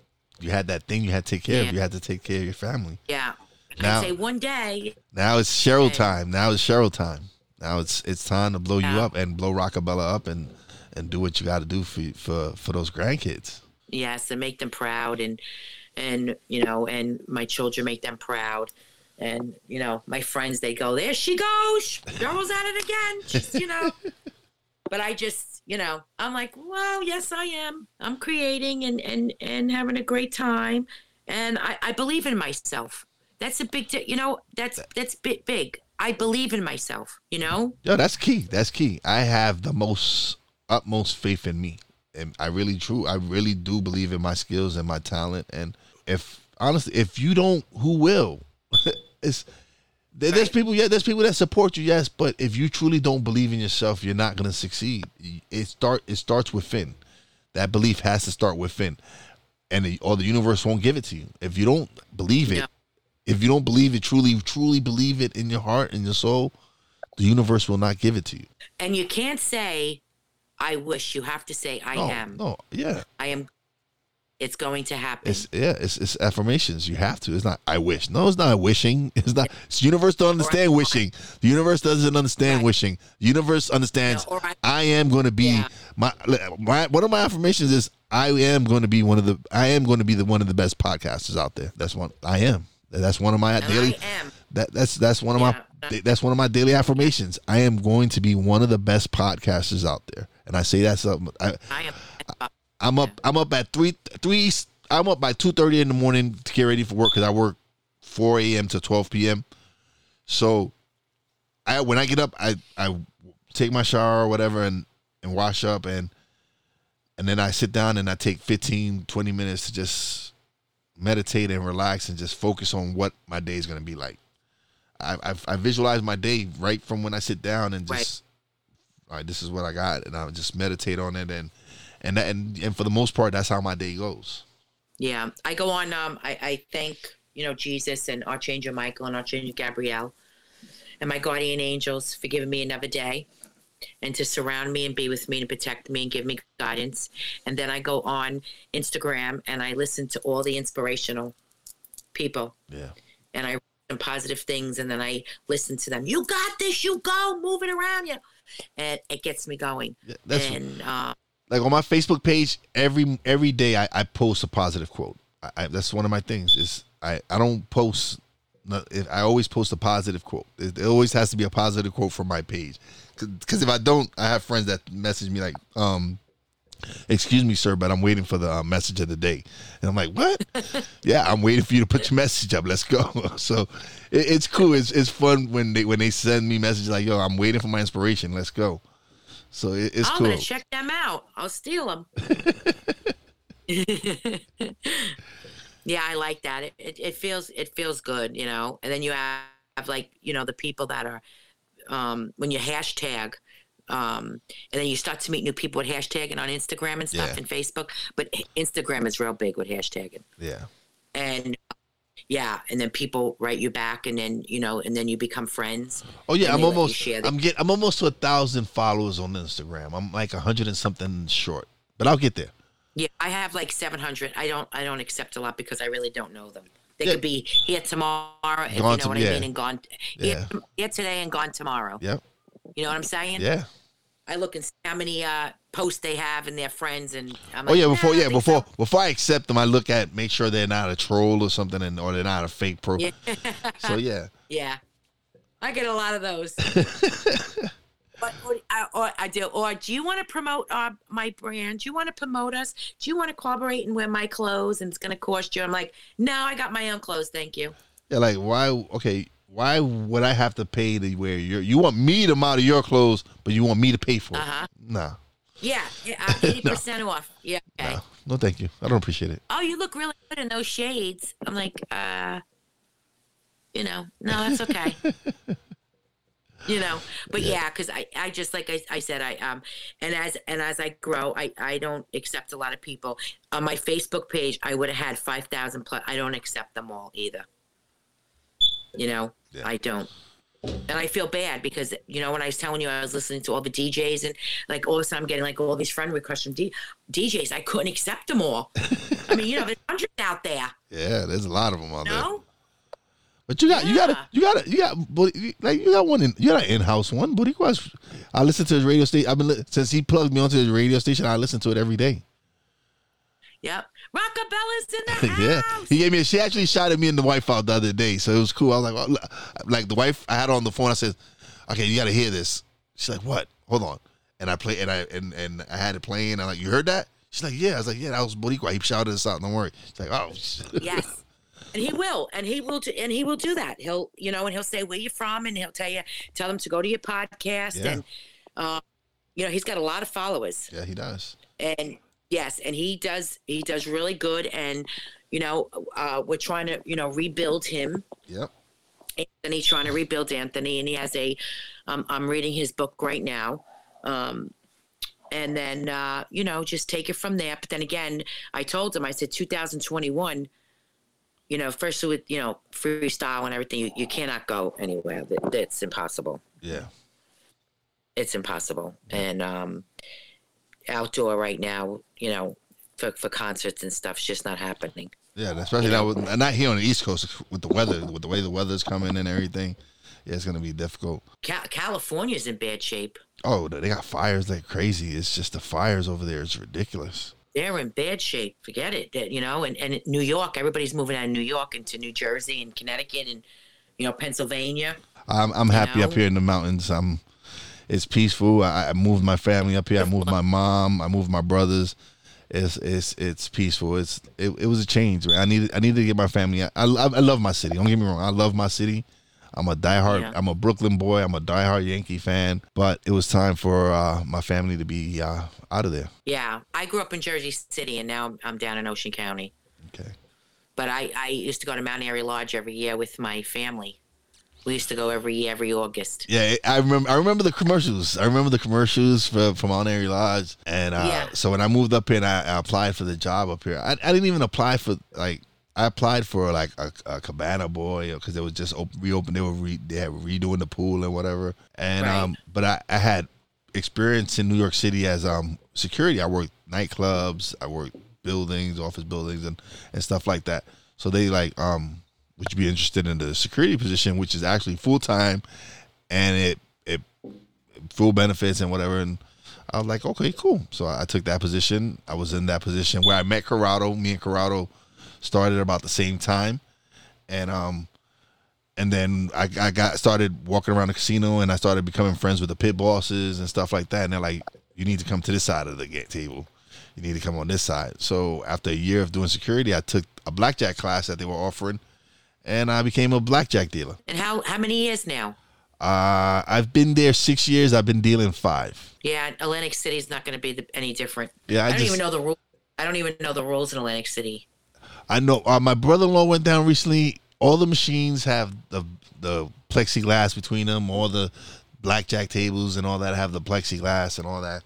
you had that thing you had to take care Yeah. of. You had to take care of your family. Yeah. Now- I say one day. Now it's Cheryl time. Now it's Cheryl time. Now it's it's time to blow you up and blow Rockabella up and and do what you got to do for for for those grandkids. Yes, and make them proud and and you know, and my children make them proud. And you know, my friends they go, There she goes. Girl's at it again. Just, you know. but I just, you know, I'm like, Well, yes I am. I'm creating and and and having a great time. And I, I believe in myself. That's a big di- you know, that's that's bit big. I believe in myself, you know? Yo, that's key. That's key. I have the most utmost faith in me. And I really true. I really do believe in my skills and my talent. And if honestly, if you don't, who will? it's there's Right. people, yeah, there's people that support you, yes, but if you truly don't believe in yourself, you're not gonna succeed. It start it starts within. That belief has to start within. And the, or the universe won't give it to you. If you don't believe it, Yeah. If you don't believe it, truly, truly believe it in your heart and your soul, the universe will not give it to you. And you can't say, I wish. You have to say, I no, am. No, yeah. I am. It's going to happen. It's yeah, it's it's affirmations. You have to. It's not I wish. No, it's not wishing. It's not it's the universe don't understand wishing. The universe doesn't understand Right. wishing. The universe understands No, I- I am gonna be Yeah. my my one of my affirmations is I am going to be one of the I am going to be the one of the best podcasters out there. That's one I am. That's one of my And daily. I. That that's that's one of Yeah. my that's one of my daily affirmations. I am going to be one of the best podcasters out there, and I say that's something. I, I am. I'm up. I'm up at three three. I'm up by two thirty in the morning to get ready for work because I work four a.m. to twelve p.m. So, I when I get up, I I take my shower or whatever and and wash up and and then I sit down and I take 15, 20 minutes to just meditate and relax and just focus on what my day is going to be like. I, I I visualize my day right from when I sit down and Right. just all right, this is what I got, and I just meditate on it and and that, and and for the most part, that's how my day goes. Yeah, I go on. Um, I, I thank you know Jesus and Archangel Michael and Archangel Gabrielle and my guardian angels for giving me another day and to surround me and be with me and protect me and give me guidance. And then I go on Instagram and I listen to all the inspirational people Yeah, and I write some positive things and then I listen to them. You got this. You go. Move it around. You. And it gets me going. Yeah, that's and uh, like on my Facebook page. Every every day, I, I post a positive quote. I, I, that's one of my things. Is I I don't post. I always post a positive quote. It, it always has to be a positive quote from my page. Because if I don't, I have friends that message me like, um, excuse me, sir, but I'm waiting for the uh, message of the day. And I'm like, what? yeah, I'm waiting for you to put your message up. Let's go. So it, it's cool. It's, it's fun when they when they send me messages like, yo, I'm waiting for my inspiration. Let's go. So it, it's I'm cool. gonna check them out. I'll steal them. yeah, I like that. It, it it feels it feels good, you know. And then you have, have like you know the people that are um, when you hashtag. Um, and then you start to meet new people with hashtagging on Instagram and stuff Yeah. and Facebook. But Instagram is real big with hashtagging. yeah. And yeah, and then people write you back, and then you know, and then you become friends. Oh yeah, I'm they let you almost. I'm get. I'm almost to a thousand followers on Instagram. I'm like a hundred and something short, but I'll get there. Yeah, I have like 700. I don't I don't accept a lot because I really don't know them. They Yeah. could be here tomorrow, if you know Gone to- what yeah. I mean, and gone here, here today and gone tomorrow. Yep. You know what I'm saying? Yeah. I look and see how many uh, posts they have and their friends, and I'm Oh like, yeah. Before "Nah, yeah before suck." before I accept them, I look at make sure they're not a troll or something, and or they're not a fake pro. Yeah. So yeah. yeah, I get a lot of those. But, or, I- or I do. Or do you want to promote uh, my brand? Do you want to promote us? Do you want to collaborate and wear my clothes? And it's going to cost you. I'm like, no, I got my own clothes. Thank you. Yeah. Like why? Okay. Why would I have to pay to wear your? You want me to model your clothes, but you want me to pay for it? Uh-huh. Nah. Yeah, yeah, uh, eighty percent off. Yeah. Okay. No. No, thank you. I don't appreciate it. Oh, you look really good in those shades. I'm like, uh, you know, no, that's okay. you know, but yeah, because I, I just like I, I said, I um, and as and as I grow, I, I don't accept a lot of people on my Facebook page. I would have had five thousand plus. I don't accept them all either. You know, Yeah. I don't. And I feel bad because you know when I was telling you I was listening to all the DJs and like all of a sudden I'm getting like all these friend requests from D- DJs. I couldn't accept them all. I mean, you know, there's hundreds out there. Yeah, there's a lot of them out there. But you got, you got, Yeah. you got, you got, but like you got one in, you got an in-house one. Boricua's. I listen to his radio station. I've been since he plugged me onto his radio station. I listen to it every day. yep. Rockabella's in the house. yeah, he gave me. A, she actually shouted me and the wife out the other day, so it was cool. I was like, look. like the wife. I had her on the phone. I said, "Okay, you got to hear this." She's like, "What? Hold on." And I play, and I and and I had it playing. I'm like, "You heard that?" She's like, "Yeah." I was like, "Yeah, that was Boricua. He shouted us out. Don't worry." She's like, "Oh." yes. And he will, and he will, do, and he will do that. He'll, you know, and he'll say where you're from, and he'll tell you, tell them to go to your podcast, Yeah. and, uh, you know, he's got a lot of followers. yeah, he does. and yes and he does he does really good and you know uh, we're trying to you know rebuild him Yep. anthony trying to rebuild anthony and he has a um, i'm reading his book right now um, and then uh, you know just take it from there but then again i told him i said 2021 you know first with you know freestyle and everything you, you cannot go anywhere That- that's impossible Yeah. it's impossible. And um, outdoor right now, you know, for, for concerts and stuff, it's just not happening. Yeah, especially now, with, not here on the East Coast with the weather, with the way the weather's coming and everything. yeah, it's gonna be difficult. Ca- California's in bad shape. Oh, they got fires like crazy. It's just the fires over there is ridiculous. They're in bad shape. Forget it. That, you know, and, and New York, everybody's moving out of New York into New Jersey and Connecticut and you know Pennsylvania. I'm I'm happy up here in the mountains. I'm it's peaceful. I, I moved my family up here. I moved my mom. I moved my brothers. It's it's it's peaceful. It's it, it was a change. Man. I needed I needed to get my family. I, I I love my city. Don't get me wrong. I love my city. I'm a diehard. Yeah. I'm a Brooklyn boy. I'm a diehard Yankee fan. But it was time for uh, my family to be uh, out of there. Yeah, I grew up in Jersey City, and now I'm, down in Ocean County. Okay. But I, I used to go to Mount Airy Lodge every year with my family. We used to go every year, every August. Yeah, I remember. I remember the commercials. I remember the commercials for, from Mount Airy Lodge, and uh, Yeah. so when I moved up here, and I, I applied for the job up here. I, I didn't even apply for like I applied for like a, a cabana boy because they was just open, reopened. They were re, they had redoing the pool and whatever. And Right. um, but I, I had experience in New York City as um security. I worked nightclubs. I worked buildings, office buildings, and and stuff like that. So they like um, would you be interested in the security position, which is actually full time, and it it full benefits and whatever. And I was like, okay, cool. So I took that position. I was in that position where I met Corrado. Me and Corrado started about the same time, and um, and then I, I got started walking around the casino, and I started becoming friends with the pit bosses and stuff like that. And they're like, you need to come to this side of the table. You need to come on this side. So after a year of doing security, I took a blackjack class that they were offering, and I became a blackjack dealer. And how how many years now? Uh, I've been there six years. I've been dealing five. Yeah, Atlantic City's not going to be the, any different. Yeah, I I, don't just- even know the rules. I don't even know the rules in Atlantic City. I know uh, my brother-in-law went down recently. All the machines have the the plexiglass between them. All the blackjack tables and all that have the plexiglass and all that.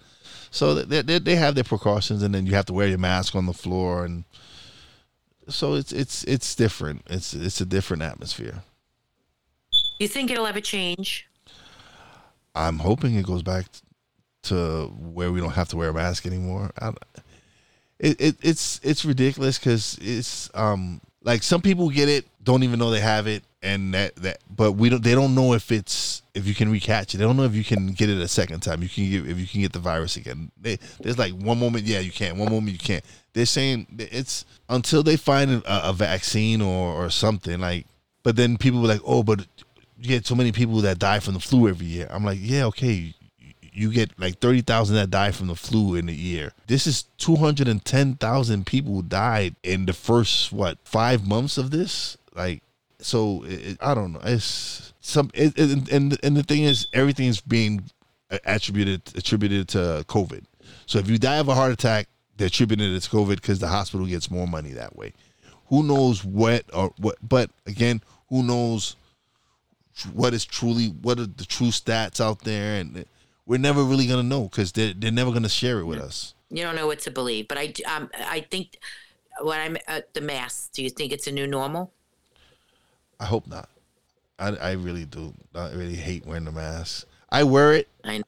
So they, they they have their precautions, and then you have to wear your mask on the floor, and so it's it's it's different. It's it's a different atmosphere. You think it'll ever change? I'm hoping it goes back to where we don't have to wear a mask anymore. I, it, it it's it's ridiculous because it's um like some people get it, don't even know they have it, and that that but we don't they don't know if it's if you can recatch it. They don't know if you can get it a second time. You can get if you can get the virus again. They, there's like one moment, yeah, you can't. One moment you can't. They're saying it's until they find a, a vaccine or or something like. But then people were like, oh, but you get so many people that die from the flu every year. I'm like, yeah, okay. You get like thirty thousand that die from the flu in a year. This is two hundred and ten thousand people who died in the first what five months of this. Like, so it- I don't know. It's some, it, it, and and the thing is, everything's being attributed attributed to COVID. So if you die of a heart attack, they're attributing it to COVID because the hospital gets more money that way. Who knows what or what? But again, who knows what is truly what are the true stats out there? And we're never really gonna know because they're they're never gonna share it with us. You don't know what to believe. But I um I think when I'm at the mass, do you think it's a new normal? I hope not. I, I really do. I really hate wearing the mask. I wear it. I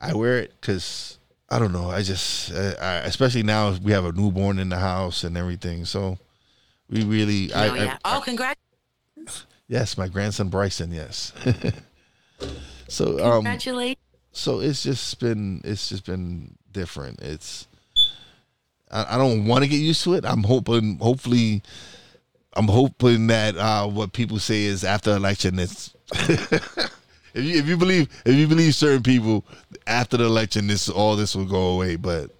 I wear it because I don't know. I just, I, I, especially now we have a newborn in the house and everything. So we really, I, oh yeah. I, oh, congrats! yes, my grandson Bryson. Yes. so um, Congratulations. So it's just been, it's just been different. It's, I, I don't want to get used to it. I'm hoping, hopefully, I'm hoping that uh, what people say is after election, it's. if you if you believe if you believe certain people after the election, this all this will go away. But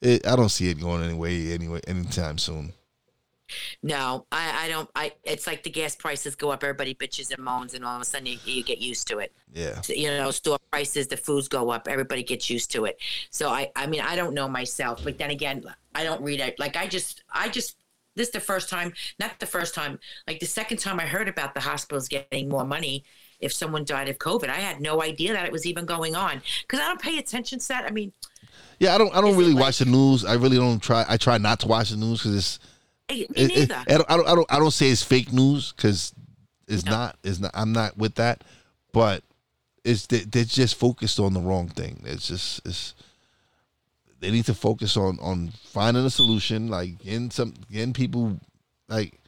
it, I don't see it going anyway anyway anytime soon. No, I, I don't. I it's like the gas prices go up, everybody bitches and moans, and all of a sudden you, you get used to it. Yeah, So, you know, store prices, the foods go up, everybody gets used to it. So I, I mean, I don't know myself, but then again, I don't read it. Like I just, I just, this is the first time, not the first time, like the second time I heard about the hospitals getting more money if someone died of COVID. I had no idea that it was even going on because I don't pay attention to that. I mean, yeah. I don't I don't really like- watch the news. I really don't try. I try not to watch the news because it's. Hey, me It, it, neither. I, don't, I don't. I don't. I don't say it's fake news because it's No. not. It's not. I'm not with that. But it's they, they're just focused on the wrong thing. It's just it's. They need to focus on on finding a solution, like getting some getting people, like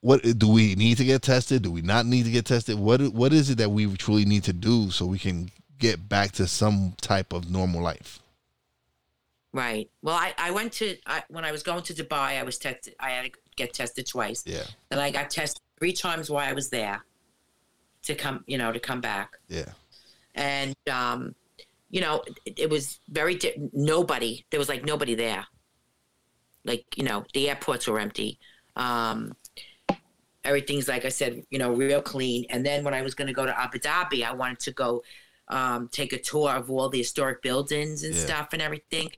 what do we need to get tested? Do we not need to get tested? What what is it that we truly need to do so we can get back to some type of normal life? Right. Well, I, I went to I, when I was going to Dubai. I was tested. I had to get tested twice. Yeah. And I got tested three times while I was there to come, you know, to come back. Yeah. And um, you know, it, it was very di- nobody. There was like nobody there. Like you know, the airports were empty. Um, everything's like I said, you know, real clean. And then when I was going to go to Abu Dhabi, I wanted to go um, take a tour of all the historic buildings and Yeah. stuff and everything,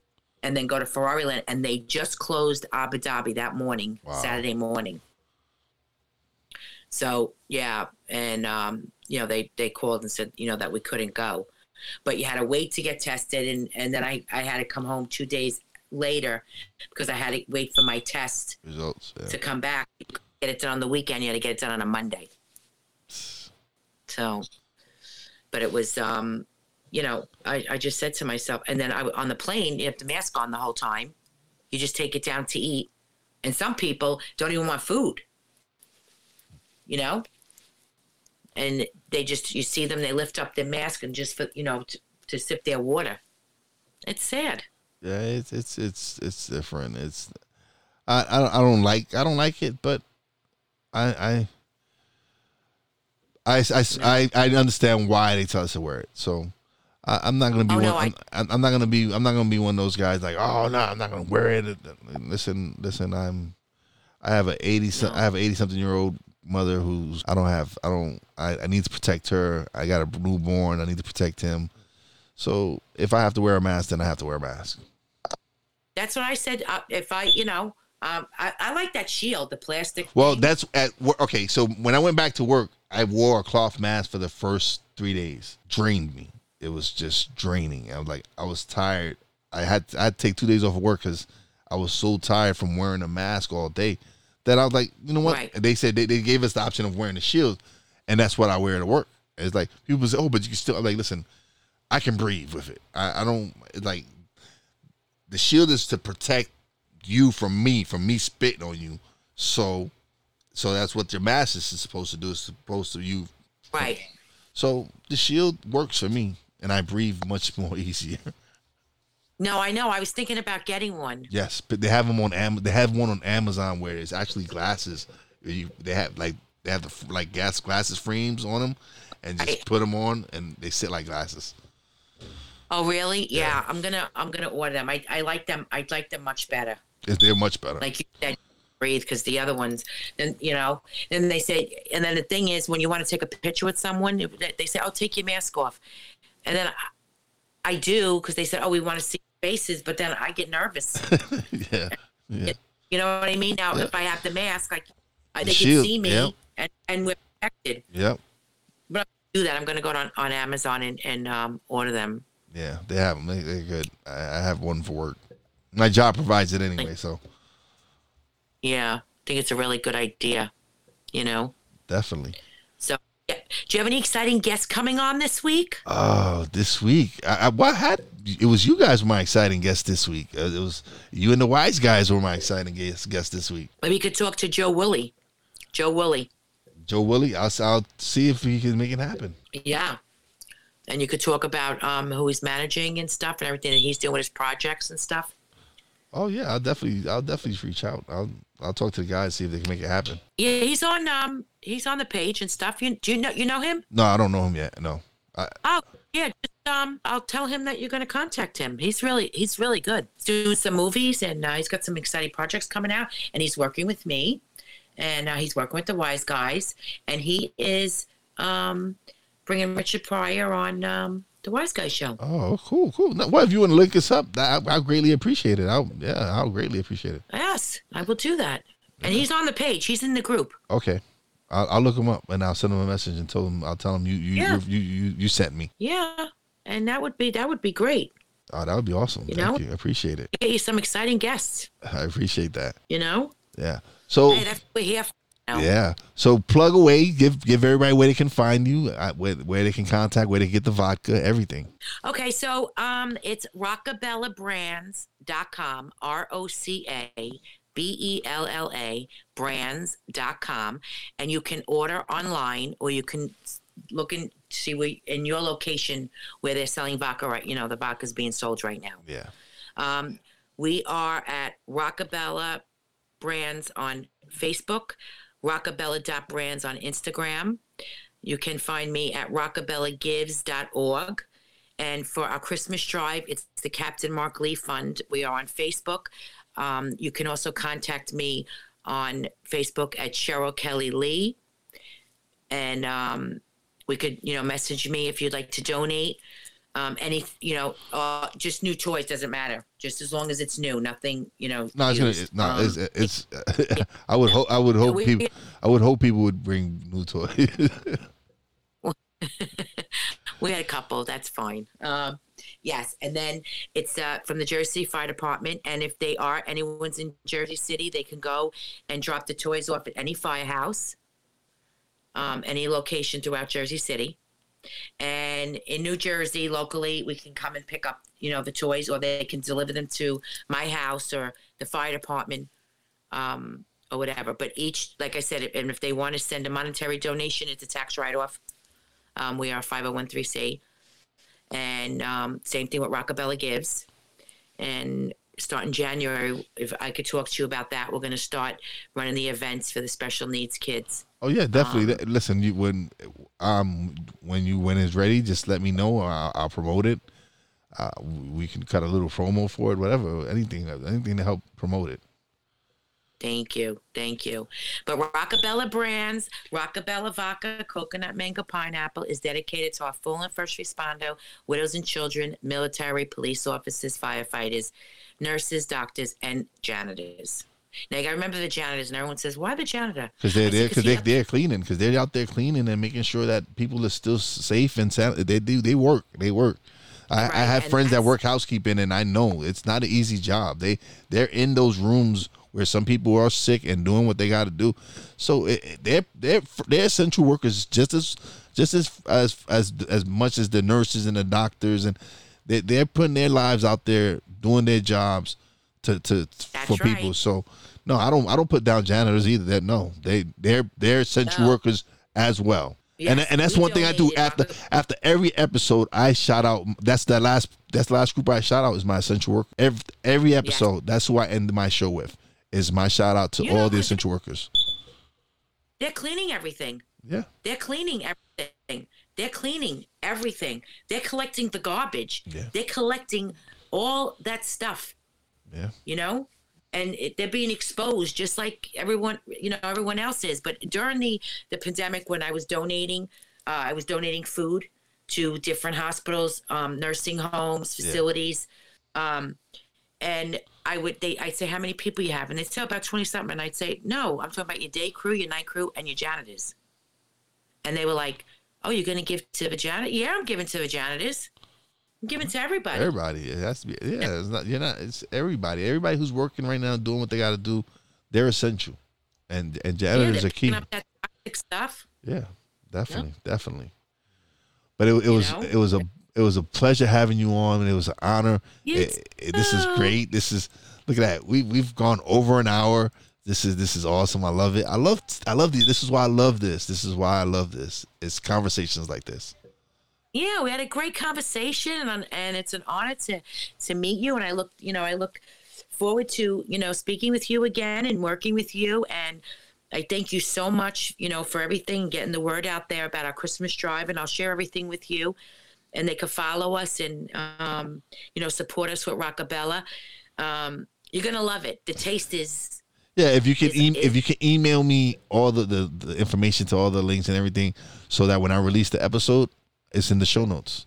and then go to Ferrari Land. And they just closed Abu Dhabi that morning, Wow. Saturday morning. So yeah, and um, you know they they called and said you know that we couldn't go, but you had to wait to get tested, and and then I I had to come home two days later because I had to wait for my test Results. Yeah. to come back. You Get it done on the weekend. You had to get it done on a Monday. So, but it was, um, you know, I, I just said to myself, and then I on the plane, you have the mask on the whole time. You just take it down to eat, and some people don't even want food. You know, and they just you see them, they lift up their mask and just you know to, to sip their water. It's sad. Yeah, it's it's it's it's different. It's I I don't, I don't like I don't like it, but I I I, I, I, I understand why they tell us to wear it. So I, I'm not gonna be Oh, one. no, I'm, I'm I'm not gonna be. I'm not gonna be one of those guys like, oh no, I'm not gonna wear it. Listen, listen. I'm. I have a eighty. some I have an eighty something year old mother who's. I don't have. I don't. I, I need to protect her. I got a newborn. I need to protect him. So if I have to wear a mask, then I have to wear a mask. That's what I said. Uh, if I, you know, um, I, I like that shield, the plastic. Well, thing. that's at work. Okay, so when I went back to work, I wore a cloth mask for the first three days. Drained me. It was just draining. I was like, I was tired. I had I had to take two days off of work because I was so tired from wearing a mask all day that I was like, you know what? Right. They said they, they gave us the option of wearing the shield, and that's what I wear to work. It's like people say, oh, but you can still. I'm like, listen, I can breathe with it. I, I don't it's like the shield is to protect you from me, from me spitting on you. So, so that's what your mask is supposed to do. It's supposed to you. right. So the shield works for me, and I breathe much more easier. No, I know. I was thinking about getting one. yes, but they have them on Am. They have one on Amazon where it's actually glasses. You, they have like they have the like gas glasses frames on them, and just Right. put them on, and they sit like glasses. Oh, really? Yeah, I'm gonna I'm gonna order them. I, I like them. I like them much better. They're much better. Like you said, breathe because the other ones, then you know. Then they say, and then the thing is, when you want to take a picture with someone, they- they say, "Oh, take your mask off," and then I, I do because they said, "Oh, we want to see faces," but then I get nervous. yeah, yeah. You know what I mean? Now, if I have the mask, like I, they shield, can see me yep. and, and we're protected. Yep. But I'm gonna do that. I'm going to go on, on Amazon and, and um, order them. Yeah, they have them. They, they're good. I, I have one for work. My job provides it anyway, so Yeah, I think it's a really good idea. You know. definitely. Do you have any exciting guests coming on this week? Oh, this week, I, I what had it was you guys were my exciting guest this week. Uh, it was you and the wise guys were my exciting guest guest this week. Maybe you could talk to Joe Woolley. Joe Woolley. Joe Willie, I'll I'll see if he can make it happen. Yeah. And you could talk about um, who he's managing and stuff and everything that he's doing with his projects and stuff. Oh yeah, I'll definitely I'll definitely reach out. I'll I'll talk to the guys see if they can make it happen. Yeah, he's on um he's on the page and stuff. You do you know you know him? No, I don't know him yet. No, I, Oh yeah, just um I'll tell him that you're gonna contact him. He's really he's really good. He's doing some movies and uh, he's got some exciting projects coming out and he's working with me and uh, he's working with the Wise Guys and he is um bringing Richard Pryor on um the Wise Guys show. oh cool cool. No, well, if you want to link us up, I, I'll greatly appreciate it. I'll yeah, I'll greatly appreciate it. Yes, I will do that. And he's on the page. He's in the group. Okay. I'll, I'll look him up and I'll send him a message and tell him I'll tell him you you Yeah. you, you you sent me. Yeah, and that would be that would be great. Oh, that would be awesome. You Thank know? you. I appreciate it. Get you some exciting guests. I appreciate that. You know, Yeah. So hey, that's what we're here. Now. yeah. So plug away. Give give everybody where they can find you, uh, where where they can contact, where they can get the vodka, everything. Okay, so um, it's rockabellabrands.com, R O C A B E L L A brands.com. And you can order online or you can look and see where in your location where they're selling vodka right you know the vodka's being sold right now Yeah. um, we are at rockabella brands on facebook rockabella.brands on instagram. You can find me at rockabellagives.org and for our christmas drive it's the captain mark lee fund. We are on facebook. Um, you can also contact me on facebook at cheryl kelly lee. And um, we could you know message me if you'd like to donate um, any you know uh, just new toys doesn't matter just as long as it's new nothing you know No, it's gonna. No, Um, it's. it's I would hope. I would hope we- people. I would hope people would bring new toys. we had a couple that's fine um, yes and then it's uh, from the jersey City fire department and if they are anyone's in jersey city they can go and drop the toys off at any firehouse um, any location throughout jersey city and in new jersey locally we can come and pick up you know the toys or they can deliver them to my house or the fire department um, or whatever but each like i said and if they want to send a monetary donation it's a tax write-off um, we are 5013C. And um, same thing with Rockabella Gives. And starting January, if I could talk to you about that, we're going to start running the events for the special needs kids. Oh yeah, definitely. That- Listen, you when um when you when it's ready, just let me know. I'll, I'll promote it. Uh, we can cut a little promo for it, whatever. Anything, anything to help promote it. Thank you. Thank you. But Rockabella Brands, Rockabella Vodka, Coconut Mango Pineapple is dedicated to our full and first responder, widows and children, military, police officers, firefighters, nurses, doctors, and janitors. Got to remember the janitors, and everyone says, "Why the janitor?" Because they're I there, 'Cause because they has- they're cleaning, because they're out there cleaning and making sure that people are still safe and san- they do they work, they work. I, I have and friends that work housekeeping, and I know it's not an easy job. They they're in those rooms where some people are sick and doing what they got to do. So it, it- they're they're they're essential workers just as just as as as as much as the nurses and the doctors, and they they're putting their lives out there doing their jobs to to That's for people. So no, I don't I don't put down janitors either. That no, they they're they're essential No. workers as well. and Yes, and that's one thing I do after after every episode. I shout out. That's the last. That's the last group I shout out is my essential work. Every every episode. That's who I end my show with. Is my shout out to You all know, the essential workers. They're cleaning everything. Yeah. They're cleaning everything. They're cleaning everything. They're collecting the garbage. Yeah. They're collecting all that stuff, Yeah. you know? And it, they're being exposed just like everyone, you know, everyone else is. But during the, the pandemic, when I was donating, uh, I was donating food to different hospitals, um, nursing homes, facilities. Um, and I would they I'd say how many people you have, and they'd say about twenty something, and I'd say no, I'm talking about your day crew, your night crew, and your janitors. And they were like, "Oh, you're going to give to the janitor? Yeah, I'm giving to the janitors. I'm giving to everybody. Everybody. It has to be. Yeah. It's not. You're not. It's everybody. Everybody who's working right now doing what they got to do. They're essential. And and janitors they're key. up that stuff. Yeah, definitely, definitely. But it, it was know? it was a it was a pleasure having you on, and it was an honor. It- it- this is great. This is look at that. We we've gone over an hour. This is this is awesome. I love it. I love I love these. This is why I love this. This is why I love this. It's conversations like this. Yeah, we had a great conversation, and and it's an honor to to meet you. And I look, you know, I look forward to you know speaking with you again and working with you. And I thank you so much, you know, for everything, getting the word out there about our Christmas drive. And I'll share everything with you, and they can follow us and um, you know support us with Rockabella. Um, you're gonna love it. The taste is Yeah, if you can e- if you can email me all the, the the information to all the links and everything, so that when I release the episode, it's in the show notes.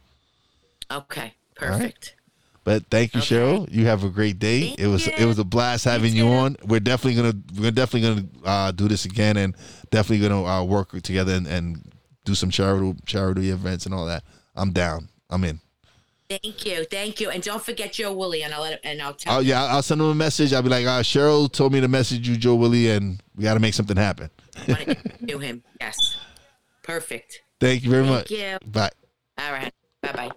okay. right. Perfect. But thank you, Okay. Cheryl. You have a great day. Thank it was you. it was a blast having you on. We're definitely gonna we're definitely gonna uh, do this again, and definitely gonna uh, work together and, and do some charitable charity events and all that. I'm down. I'm in. Thank you, thank you, and don't forget Joe Woolley, and I'll let and I'll tell. Oh yeah, I'll send him a message. I'll be like, uh, Cheryl told me to message you, Joe Willie, and we got to make something happen. you want to do him. Yes. Perfect. Thank you very Thank much. you. Bye. All right. Bye bye.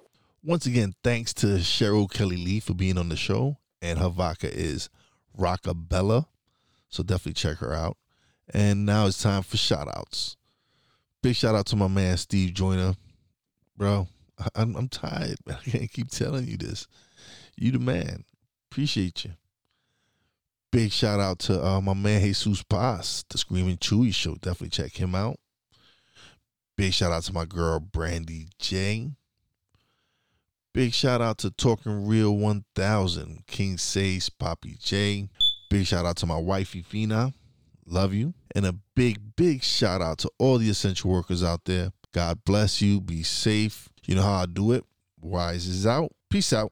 Once again, thanks to Cheryl Kelly Lee for being on the show, and her vodka is Rockabella. So definitely check her out. And now it's time for shout outs. Big shout out to my man Steve Joyner. Bro, I'm, I'm tired. I can't keep telling you this. You the man. Appreciate you. Big shout out to uh, my man Jesus Paz, the Screaming Chewy Show. Definitely check him out. Big shout out to my girl Brandy J. Big shout out to Talking Real 1000, King Says, Poppy J. Big shout out to my wifey Fina. Love you. And a big, big shout out to all the essential workers out there. God bless you. Be safe. You know how I do it. Wise is out. Peace out.